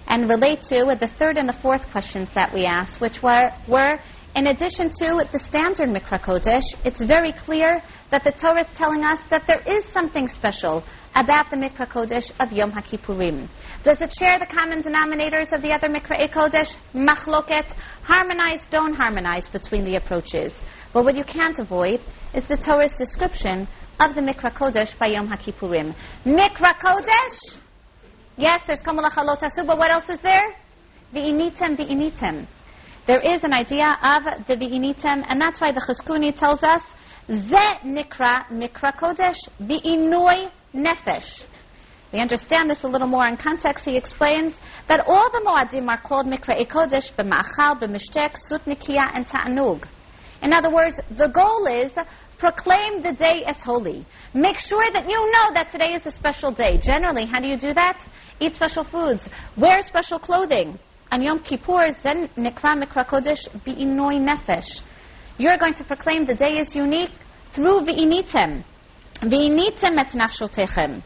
and relate to the third and the fourth questions that we asked, which were, were in addition to the standard Mikra Kodesh, it's very clear that the Torah is telling us that there is something special about the Mikra Kodesh of Yom HaKippurim. Does it share the common denominators of the other Mikra Kodesh? Machloket, harmonize, don't harmonize between the approaches. But what you can't avoid is the Torah's description of the Mikra Kodesh by Yom HaKippurim. Mikra Kodesh? Yes, there's Kamal Tasu, but what else is there? V'initem, v'initem. There is an idea of the V'initem, and that's why the Chizkuni tells us, Ze Nikra Mikra Kodesh, V'inoi Nefesh. We understand this a little more in context. He explains that all the Moadim are called Mikra Kodesh, B'machal, B'mishtek, Sut Nikia, and Ta'anug. In other words, the goal is proclaim the day as holy. Make sure that you know that today is a special day. Generally, how do you do that? Eat special foods, wear special clothing. On Yom Kippur, Zen Nikra Mikra Kodesh Bi'inoi Nefesh. You're going to proclaim the day is unique through V'initem. V'initem et nafshotechem.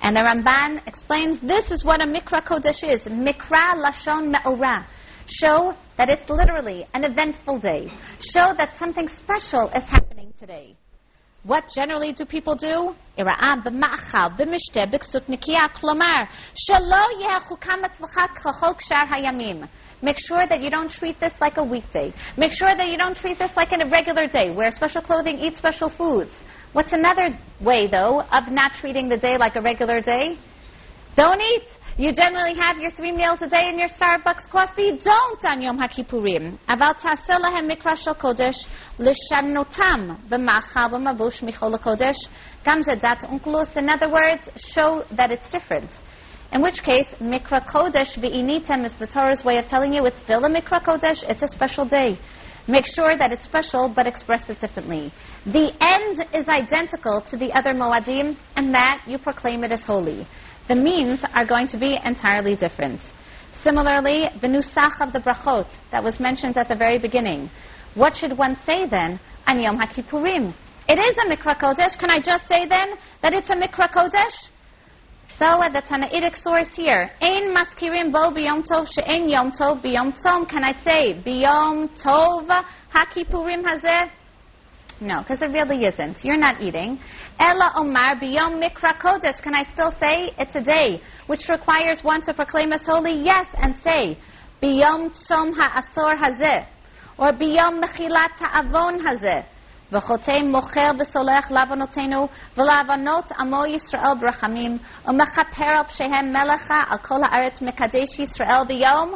And the Ramban explains this is what a Mikra Kodesh is. Mikra Lashon Me'orah. Show that it's literally an eventful day. Show that something special is happening today. What generally do people do? Make sure that you don't treat this like a weekday. Make sure that you don't treat this like a regular day. Wear special clothing, eat special foods. What's another way, though, of not treating the day like a regular day? Don't eat. You generally have your three meals a day in your Starbucks coffee. Don't on Yom HaKippurim. Aval ta'aseh lahem mikra shel kodesh l'shanotam v'machal v'mavush michol kodesh gam zedat Onkelos. In other words, show that it's different. In which case, mikra kodesh v'initem is the Torah's way of telling you it's still a mikra kodesh. It's a special day. Make sure that it's special, but express it differently. The end is identical to the other moadim, and that you proclaim it as holy the means are going to be entirely different. Similarly, the nusach of the brachot that was mentioned at the very beginning. What should one say then on Yom HaKippurim? It is a Mikra Kodesh. Can I just say then that it's a Mikra Kodesh? So uh, the Tanaitic source here, Ein maskirim bo biyom tov she'en yom tov biyom tzom. Can I say biyom tov hakipurim hazeh? No, because it really isn't. You're not eating. Ella omar biyom mikra kodesh. Can I still say it's a day which requires one to proclaim as holy? Yes, and say biyom tzom ha'asor hazeh or biyom mechilat ha'avon hazeh. וחוטא מוכר וסולח לעוונותינו ולעוונות עמו ישראל ברחמים ומכפר על פשעיהם מלאכה על כל הארץ מקדש ישראל ביום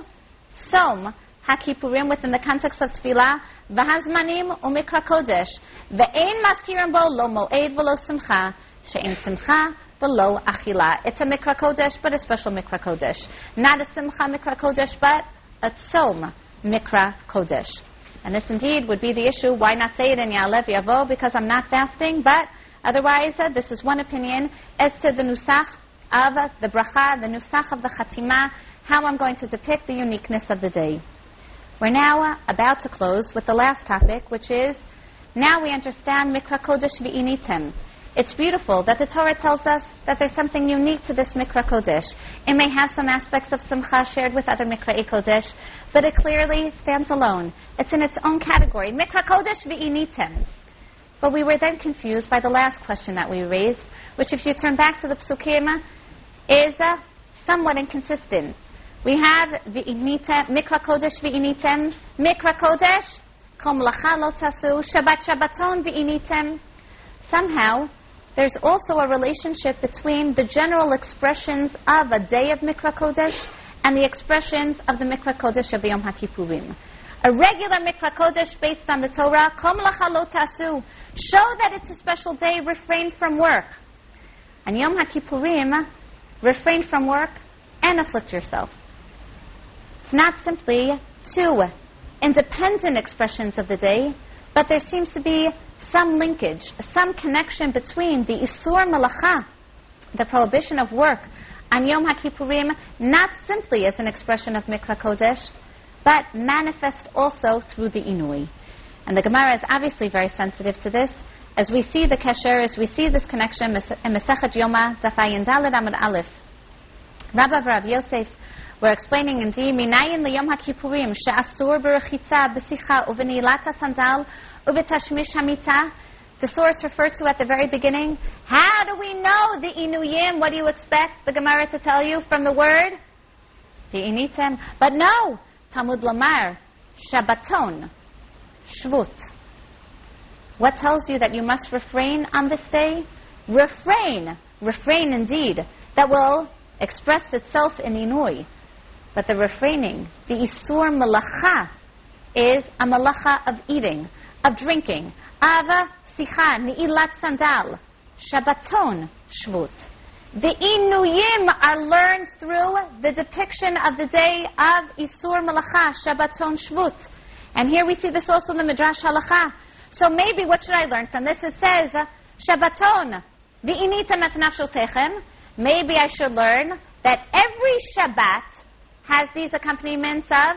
צום Hakipurim within the context of Tefillah, Vahazmanim Umikra Kodesh, Ve'ein Maskirim Bo Lo Mo'ed Velo Simcha, She'in Simcha Velo Achila. It's a Mikra Kodesh, but a special Mikra Kodesh. Not a Simcha Mikra Kodesh, but a Tzom Mikra Kodesh. And this indeed would be the issue. Why not say it in Ya'aleh V'yavo? Because I'm not fasting, but otherwise, uh, this is one opinion as to the Nusach of the bracha, the nusach of the chatima, how I'm going to depict the uniqueness of the day. We're now uh, about to close with the last topic, which is now we understand Mikra Kodesh V'initim. It's beautiful that the Torah tells us that there's something unique to this Mikra Kodesh. It may have some aspects of Simcha shared with other Mikra Kodesh, but it clearly stands alone. It's in its own category. Mikra Kodesh v'initim. But we were then confused by the last question that we raised, which if you turn back to the Psukim, is uh, somewhat inconsistent. We have v'inita, Mikra Kodesh v'initem, Mikra Kodesh, Kom Lacha Shabbat Shabbaton v'initem. Somehow, there's also a relationship between the general expressions of a day of Mikra Kodesh and the expressions of the Mikra Kodesh of Yom HaKippurim. A regular Mikra Kodesh based on the Torah, Kom tasu, show that it's a special day, refrain from work. And Yom HaKippurim, refrain from work and afflict yourself. It's not simply two independent expressions of the day, but there seems to be some linkage, some connection between the Isur Malacha, the prohibition of work, on Yom HaKippurim, not simply as an expression of Mikra Kodesh, but manifest also through the Inui. And the Gemara is obviously very sensitive to this. As we see the Kesher, as we see this connection in Yoma, Zafayin Daled Amud Aleph, Rabbi Rav Yosef were explaining in the Minayin the Yom HaKippurim, She'asur Berechitza B'sicha Uvenilata Sandal Uvitashmish Hamita, the source referred to at the very beginning. How do we know the Inuyim? What do you expect the Gemara to tell you from the word? The Initem. But no, Talmud Lamar, Shabbaton, Shvut. What tells you that you must refrain on this day? Refrain, refrain indeed, that will express itself in Inui. But the refraining, the Isur Malacha, is a malacha of eating, of drinking, Ava sicha, ni'ilat sandal, shabbaton, shvut. The inuyim are learned through the depiction of the day of Isur Malacha, Shabbaton Shvut. And here we see this also in the Midrash Halacha. So maybe what should I learn from this? It says, Shabbaton, v'initem et nafshotechem. Maybe I should learn that every Shabbat has these accompaniments of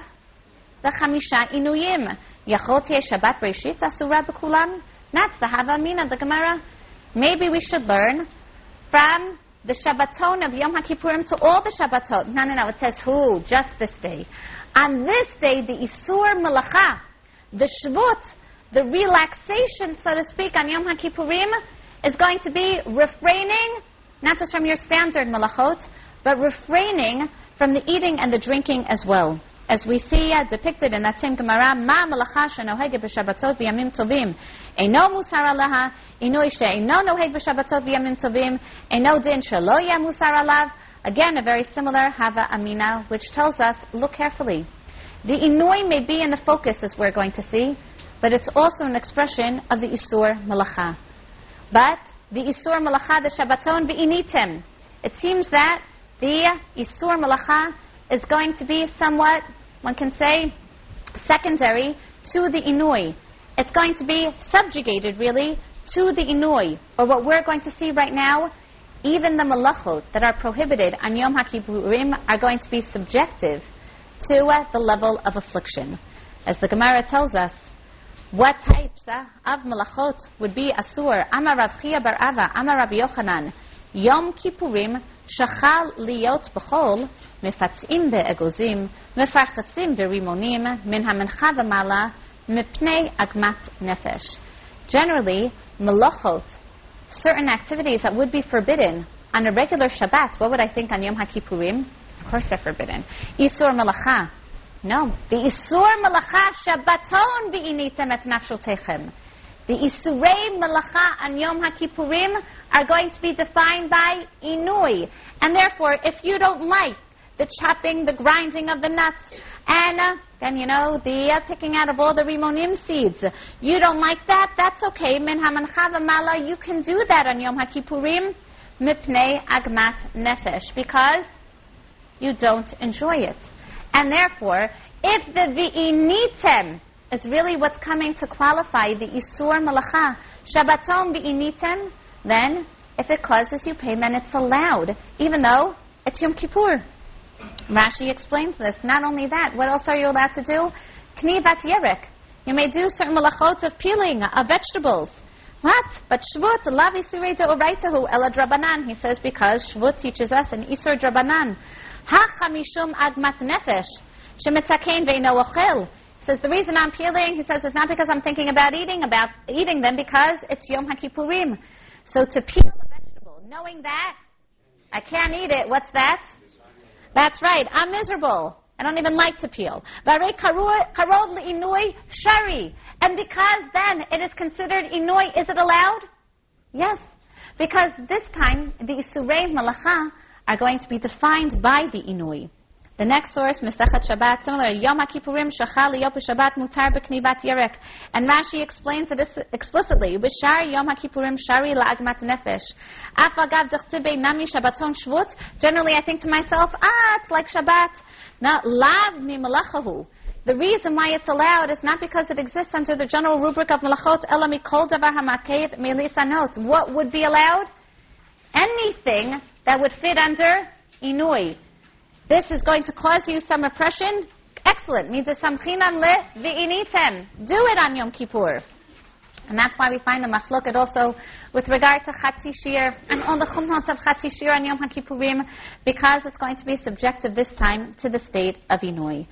the Chamisha Inuyim. Yachot Shabbat Breshit Asura B'kulam. That's the Havamina of the Gemara. Maybe we should learn from the Shabbaton of Yom HaKippurim to all the Shabbatot. No, no, no. It says who? Just this day. On this day, the Isur Malacha, the Shvut, the relaxation, so to speak, on Yom HaKippurim is going to be refraining, not just from your standard malachot, but refraining from the eating and the drinking as well as we see uh, depicted in that same Gemara, Ma malacha shenohege b'shabbatot v'yamim tovim, eino musar alaha, ino ishe eino noheg b'shabbatot v'yamim tovim, eino din shelo yeh musar alav. Again, a very similar Hava Amina, which tells us, look carefully. The inui may be in the focus, as we're going to see, but it's also an expression of the Isur Malacha. But the Isur Malacha, the Shabbaton, initim. It seems that the Isur Malacha is going to be somewhat one can say, secondary to the Inui. It's going to be subjugated, really, to the Inui. Or what we're going to see right now, even the malachot that are prohibited on Yom HaKippurim are going to be subjective to uh, the level of affliction. As the Gemara tells us, what types uh, of malachot would be asur? Amar Rav Chia bar Ava, Amar Yochanan, Yom Kippurim שחל להיות בחול, מפצעים באגוזים, מפרחסים ברימונים, מן המנחה ומעלה, מפני עגמת נפש. Generally, melachot, certain activities that would be forbidden on a regular Shabbat, what would I think on Yom HaKippurim? Of course they're forbidden. Isur melacha. No. The Isur melacha Shabbaton v'initem et nafshotechem. The Isurei Melacha and Yom HaKippurim are going to be defined by Inui. And therefore, if you don't like the chopping, the grinding of the nuts, and uh, then, you know, the uh, picking out of all the rimonim seeds, you don't like that, that's okay. Min hamancha mala, you can do that on Yom HaKippurim, mipnei agmat nefesh, because you don't enjoy it. And therefore, if the vi'initem is really what's coming to qualify the Isur Malacha. Shabbaton Bi'initem, then if it causes you pain, then it's allowed, even though it's Yom Kippur. Rashi explains this. Not only that, what else are you allowed to do? Knivat Yerek. You may do certain malachot of peeling of vegetables. What? But Shvut, lav isurei de'oraitahu ela drabanan. He says because Shvut teaches us an isur drabanan. Ha chamishum agmat nefesh. Shemitzakein ve'ino ochel says the reason I'm peeling, he says, it's not because I'm thinking about eating about eating them, because it's Yom HaKippurim. So to peel a vegetable, knowing that I can't eat it, what's that? That's right, I'm miserable. I don't even like to peel. shari. And because then it is considered inui, is it allowed? Yes. Because this time the Isurei Malacha are going to be defined by the inui. The next source, Mesechet Shabbat, similar, Yom HaKippurim Shachal Yom Shabbat Mutar B'Knivat Yerek. And Rashi explains it explicitly. B'shar Yom HaKippurim Shari La'agmat Nefesh. Af agav nami Shabbaton Shvut. Generally, I think to myself, ah, it's like Shabbat. Now, lav mi malachahu. The reason why it's allowed is not because it exists under the general rubric of malachot ela mikol davar hamakev militzanot. What would be allowed? Anything that would fit under inui this is going to cause you some oppression, excellent. Le. Do it on Yom Kippur. And that's why we find the machloket also with regard to Chatzi Shiur and all the chumrot of Chatzi Shiur on Yom HaKippurim because it's going to be subjected this time to the state of Inui.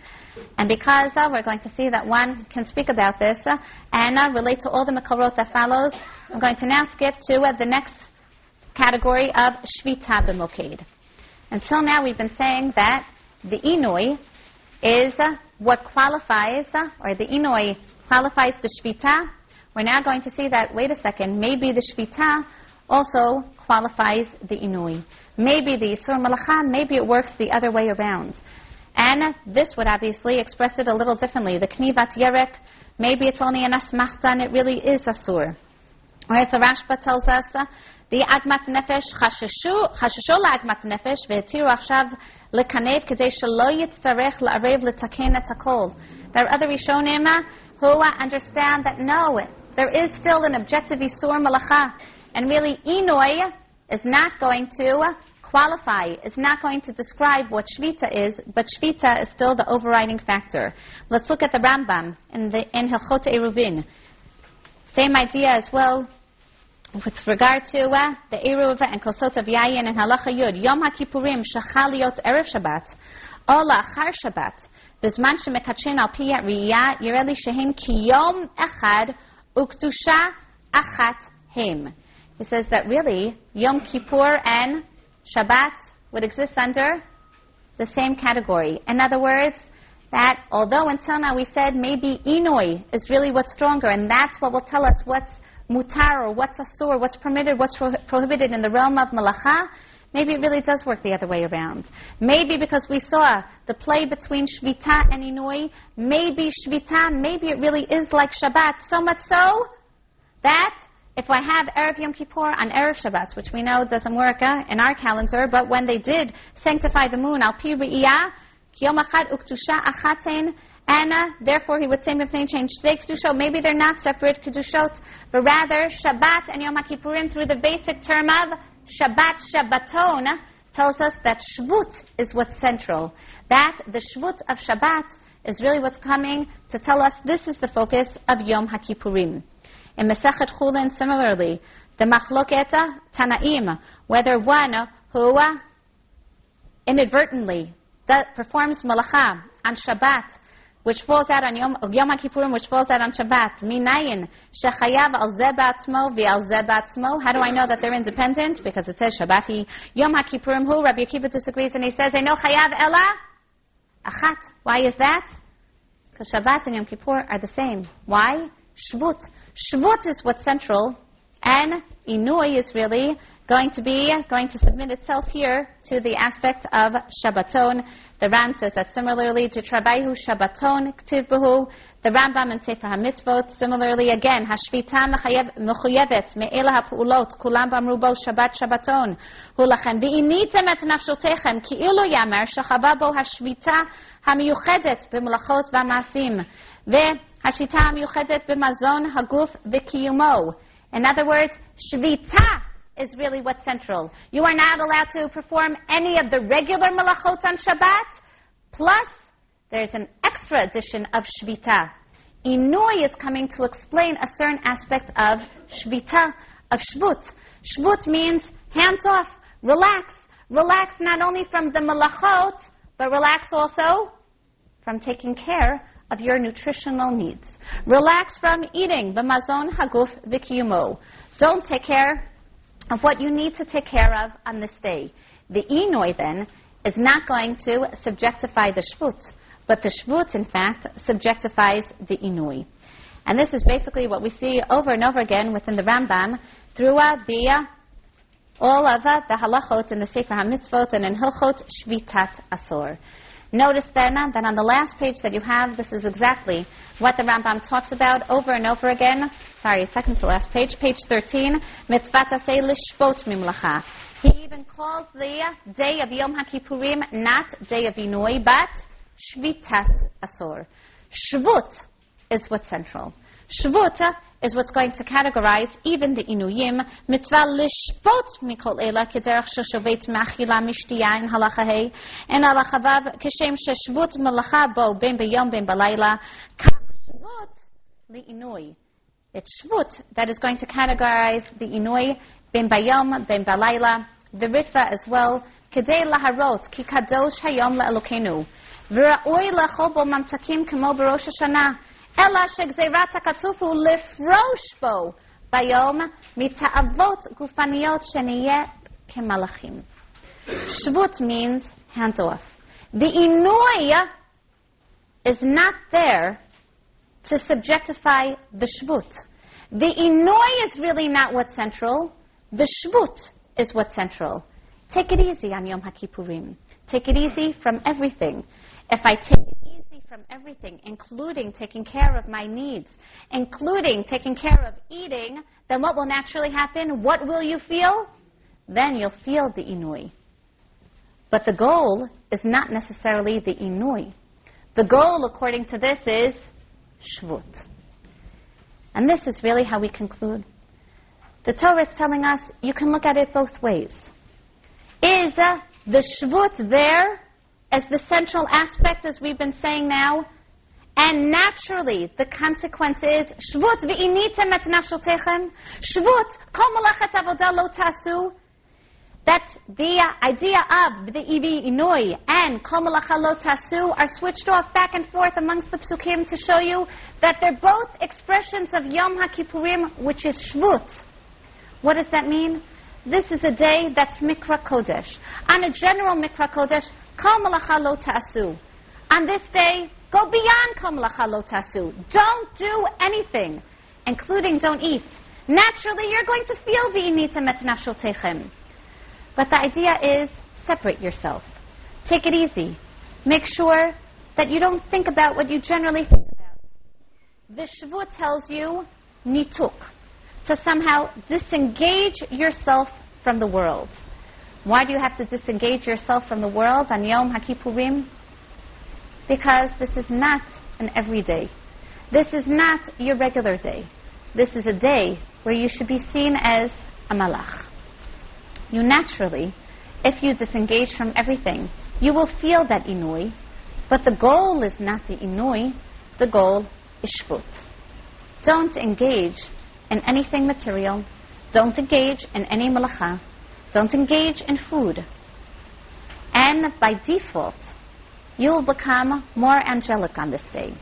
And because uh, we're going to see that one can speak about this uh, and uh, relate to all the makarot that follows, I'm going to now skip to uh, the next category of Shvita b'moked. Until now, we've been saying that the Inui is uh, what qualifies, uh, or the Inui qualifies the Shvita. We're now going to see that, wait a second, maybe the Shvita also qualifies the Inui. Maybe the Isur Malacha, maybe it works the other way around. And this would obviously express it a little differently. The Knivat Yerek, maybe it's only an Asmachta and it really is Asur. Whereas the Rashba tells us the עגמת נפש חששו, חששו לעגמת נפש והתירו עכשיו לקנב כדי שלא יצטרך לערב לתקן את הכל. There are other Rishonim who understand that no, there is still an objective Isur Malacha. And really, Inoi is not going to qualify, is not going to describe what Shvita is, but Shvita is still the overriding factor. Let's look at the Rambam in, the, in Hilchot Eruvin. Same idea as well with regard to uh, the Eruv and Kosot of Yayin and Halacha Yud, Yom HaKippurim shachal liot Erev Shabbat, או לאחר שבת, בזמן שמקדשן על פי הראייה, יראה לי שהם כיום אחד וקדושה אחת הם. He says that really, Yom Kippur and Shabbat would exist under the same category. In other words, that although until now we said maybe Inoi is really what's stronger, and that's what will tell us what's mutar or what's asur, what's permitted, what's pro- prohibited in the realm of malacha, maybe it really does work the other way around. Maybe because we saw the play between Shvita and Inui, maybe Shvita, maybe it really is like Shabbat, so much so that if I have Erev Yom Kippur on Erev Shabbat, which we know doesn't work uh, in our calendar, but when they did sanctify the moon, al pi Yom Achad uktusha achaten, uh, therefore he would say Mipnei change Shtei Kedushot. Maybe they're not separate Kedushot, but rather Shabbat and Yom Kippurim through the basic term of Shabbat Shabbaton tells us that Shvut is what's central. That the Shvut of Shabbat is really what's coming to tell us this is the focus of Yom HaKippurim. In Mesechet Chulin, similarly, the Machloketa Tanaim, whether one who inadvertently performs malacha on Shabbat, which falls out on Yom, Yom Kippurim, which falls out on Shabbat. Minayin shechayav al zebatzmo v'al zebatzmo. How do I know that they're independent? Because it says Shabbati Yom Kippurim. Who Rabbi Akiva disagrees and he says, "I know chayav ella achat." Why is that? Because Shabbat and Yom Kippur are the same. Why? Shvut. Shvut is what's central, and Inui is really going to be going to submit itself here to the aspect of Shabbaton. The Ran says that similarly to Travaihu Shabbaton Ktivbuhu, the Rambam in Sefer HaMitzvot, similarly again, Hashvita Mechuyevet Me'ela HaPu'ulot Kulam Bamrubo Shabbat Shabbaton Hulachem Ve'initem et nafshotechem Ki'ilu Yamer Shechava Bo Hashvita HaMiuchedet B'mlachot V'Masim Ve'Hashita HaMiuchedet B'Mazon Haguf V'Kiyumo In other words, Shvita is really what's central. You are not allowed to perform any of the regular malachot on Shabbat, plus there's an extra addition of Shvita. Inui is coming to explain a certain aspect of Shvita, of Shvut. Shvut means hands off, relax. Relax not only from the malachot, but relax also from taking care of your nutritional needs. Relax from eating the mazon haguf v'kiyumo. Don't take care of what you need to take care of on this day. The Inoi then is not going to subjectify the Shvut, but the Shvut, in fact, subjectifies the Inui. And this is basically what we see over and over again within the Rambam throughout the uh, all of uh, the halachot in the Sefer HaMitzvot and in Hilchot Shvitat Asor. Notice then uh, that on the last page that you have, this is exactly what the Rambam talks about over and over again. Sorry, second to last page, page 13. Mitzvat asay lishbot mimlacha. He even calls the day of Yom HaKippurim not day of Inui, but Shvitat Asor. Shvut is what's central. Shvut is what's going to categorize even the Inuyim. Mitzvah lishpot mikol ela kederach shoshovet machila mishtiya in halacha hey. And halacha kishem sheshvut malacha bo ben beyom ben balayla. Kach shvut li inui. It's shvut that is going to categorize the inui ben bayom ben balayla. The ritva as well. Kedei laharot ki kadosh hayom la'elokenu. V'ra'oi lachol bo mamtakim kemo b'rosh hashanah. אלא שגזירת הכתוב הוא לפרוש בו ביום מתאוות גופניות שנהיה כמלאכים. Shvut means hands off. The inui is not there to subjectify the shvut. The inui is really not what's central. The shvut is what's central. Take it easy on Yom HaKippurim. Take it easy from everything. If I take it easy from everything, including taking care of my needs, including taking care of eating, then what will naturally happen? What will you feel? Then you'll feel the inui. But the goal is not necessarily the inui. The goal, according to this, is shvut. And this is really how we conclude. The Torah is telling us you can look at it both ways. Is uh, the shvut there as the central aspect, as we've been saying now. And naturally, the consequence is shvut v'initem et nafshotechem. Shvut kol avodah lo tasu. That the idea of the ivi inoi and kol tasu are switched off back and forth amongst the psukim to show you that they're both expressions of Yom HaKippurim, which is shvut. What does that mean? This is a day that's Mikra Kodesh. On a general Mikra Kodesh, malacha. On this day, go beyond malacha. Don't do anything, including don't eat. Naturally, you're going to feel v'initem et nafshotechem. But the idea is separate yourself. Take it easy. Make sure that you don't think about what you generally think about. The tells you nituk, to somehow disengage yourself from the world. Why do you have to disengage yourself from the world on Yom HaKippurim? Because this is not an everyday. This is not your regular day. This is a day where you should be seen as a malach. You naturally, if you disengage from everything, you will feel that inui, but the goal is not the inui, the goal is shvut. Don't engage in anything material. Don't engage in any malacha. Don't engage in food. And by default, you will become more angelic on this day.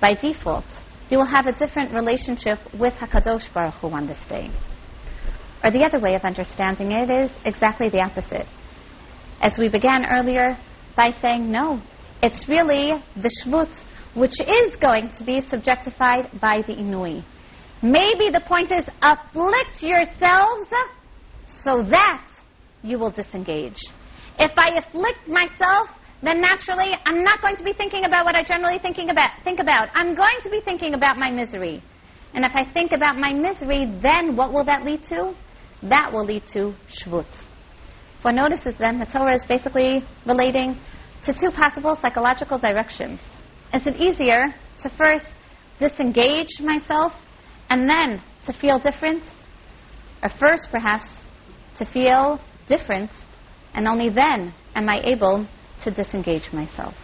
By default, you will have a different relationship with HaKadosh Baruch Hu on this day. Or the other way of understanding it is exactly the opposite. As we began earlier by saying, no, it's really the Shvut, which is going to be subjectified by the Inui. Maybe the point is afflict yourselves so that you will disengage. If I afflict myself, then naturally I'm not going to be thinking about what I generally thinking about, think about. I'm going to be thinking about my misery. And if I think about my misery, then what will that lead to? That will lead to shvut. What notices then, the Torah is basically relating to two possible psychological directions. Is it easier to first disengage myself and then to feel different? Or first, perhaps, to feel different and only then am I able to disengage myself.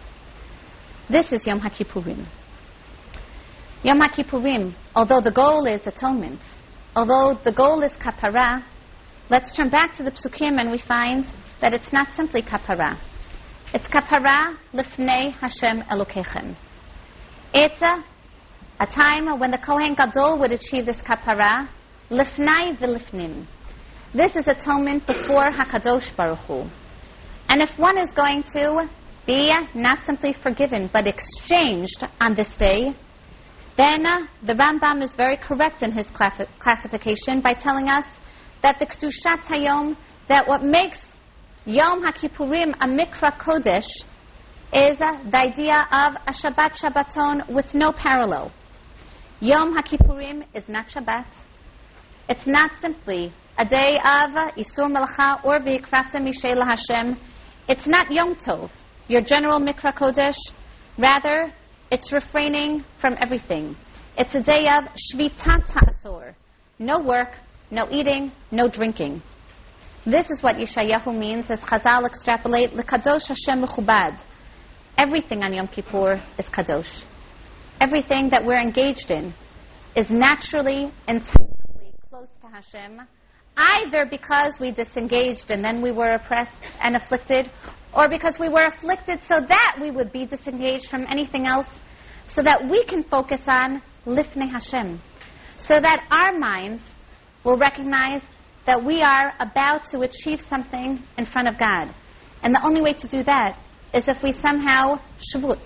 This is Yom HaKippurim. Yom HaKippurim, although the goal is atonement, although the goal is kapara, let's turn back to the psukim and we find that it's not simply kapara. It's kapara lifnei Hashem Elokechem. It's a, a time when the Kohen Gadol would achieve this kapara, lifnai v'lifnim. This is atonement before Hakadosh Baruch Hu. And if one is going to be not simply forgiven but exchanged on this day, then uh, the Rambam is very correct in his classification by telling us that the Kedushat Hayom, that what makes Yom HaKippurim a Mikra Kodesh is uh, the idea of a Shabbat Shabbaton with no parallel. Yom HaKippurim is not Shabbat. It's not simply a day of Isur Melacha or V'yikrafta Mishela Hashem. It's not Yom Tov, your general Mikra Kodesh. Rather, it's refraining from everything. It's a day of Shvitat HaAsur. No work, no eating, no drinking. This is what Yeshayahu means as Chazal extrapolate L'kadosh Hashem Mechubad. Everything on Yom Kippur is kadosh. Everything that we're engaged in is naturally and close to Hashem either because we disengaged and then we were oppressed and afflicted, or because we were afflicted so that we would be disengaged from anything else, so that we can focus on lifnei Hashem, so that our minds will recognize that we are about to achieve something in front of God. And the only way to do that is if we somehow shvut,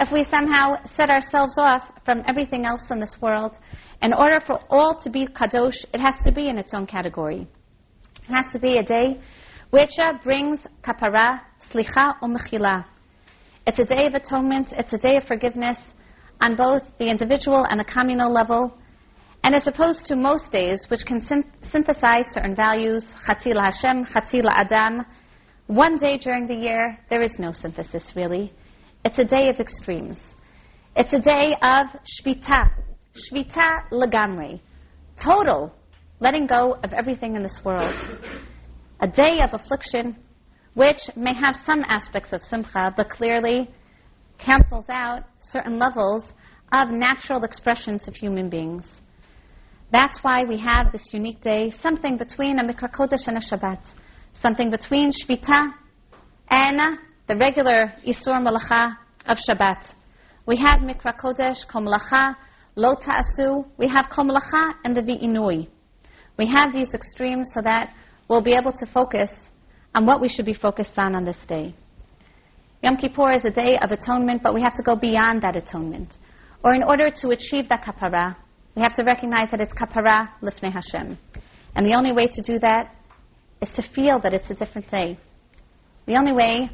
if we somehow set ourselves off from everything else in this world in order for all to be kadosh, it has to be in its own category. It has to be a day which uh, brings kapara, slicha, umechila. It's a day of atonement. It's a day of forgiveness on both the individual and the communal level. And as opposed to most days, which can synthesize certain values, chatzila Hashem, chatzila Adam, one day during the year, there is no synthesis really. It's a day of extremes. It's a day of shvita, Shvita legamri. Total letting go of everything in this world. A day of affliction, which may have some aspects of simcha, but clearly cancels out certain levels of natural expressions of human beings. That's why we have this unique day, something between a Mikra Kodesh and a Shabbat, something between Shvita and the regular Isur Malacha of Shabbat. We have Mikra Kodesh, Kol Malacha, Lo ta'asu, we have komlacha and the vi'inui. We have these extremes so that we'll be able to focus on what we should be focused on on this day. Yom Kippur is a day of atonement, but we have to go beyond that atonement. Or in order to achieve that kapara, we have to recognize that it's kapara lifnei Hashem. And the only way to do that is to feel that it's a different day. The only way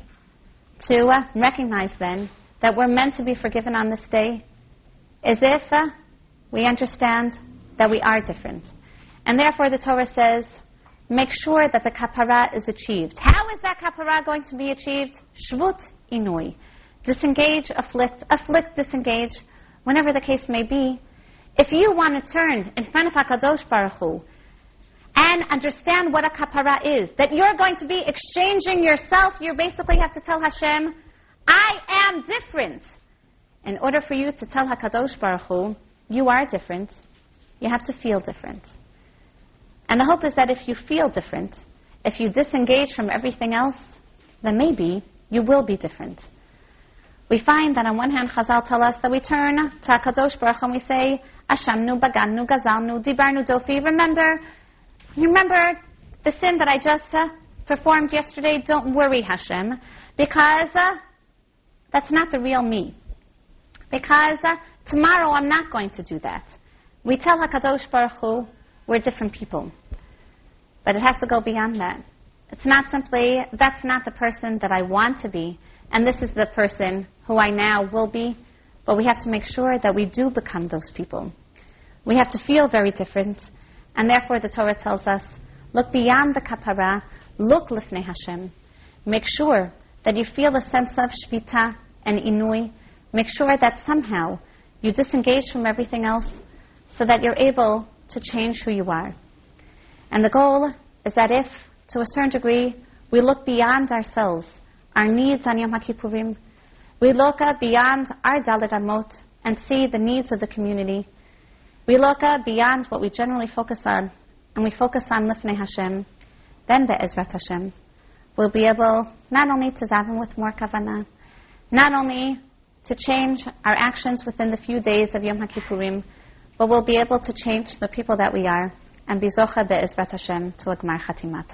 to uh, recognize then that we're meant to be forgiven on this day is if uh, we understand that we are different. And therefore, the Torah says, make sure that the kapara is achieved. How is that kapara going to be achieved? Shvut inui. Disengage, afflict, afflict, disengage, whenever the case may be. If you want to turn in front of HaKadosh Baruch Hu and understand what a kapara is, that you're going to be exchanging yourself, you basically have to tell Hashem, I am different. In order for you to tell HaKadosh Baruch Hu, you are different, you have to feel different. And the hope is that if you feel different, if you disengage from everything else, then maybe you will be different. We find that on one hand, Chazal tell us that we turn to Kadosh Baruch and we say, Ashamnu, Bagadnu, Gazalnu, Dibarnu, Dofi. Remember, remember the sin that I just uh, performed yesterday? Don't worry, Hashem, because uh, that's not the real me. Because uh, tomorrow I'm not going to do that. We tell HaKadosh Baruch Hu, we're different people. But it has to go beyond that. It's not simply, that's not the person that I want to be, and this is the person who I now will be, but we have to make sure that we do become those people. We have to feel very different, and therefore the Torah tells us, look beyond the kapara, look lifnei Hashem. Make sure that you feel a sense of shvita and inui. Make sure that somehow you disengage from everything else so that you're able to change who you are. And the goal is that if, to a certain degree, we look beyond ourselves, our needs on Yom HaKippurim, we look beyond our Dalet Amot and see the needs of the community. We look beyond what we generally focus on, and we focus on Lifnei Hashem. Then Be'ezrat Hashem, we'll be able not only to daven with more kavanah, not only to change our actions within the few days of Yom HaKippurim, but we'll be able to change the people that we are and be zocha be'ezrat Hashem to a gmar chatima.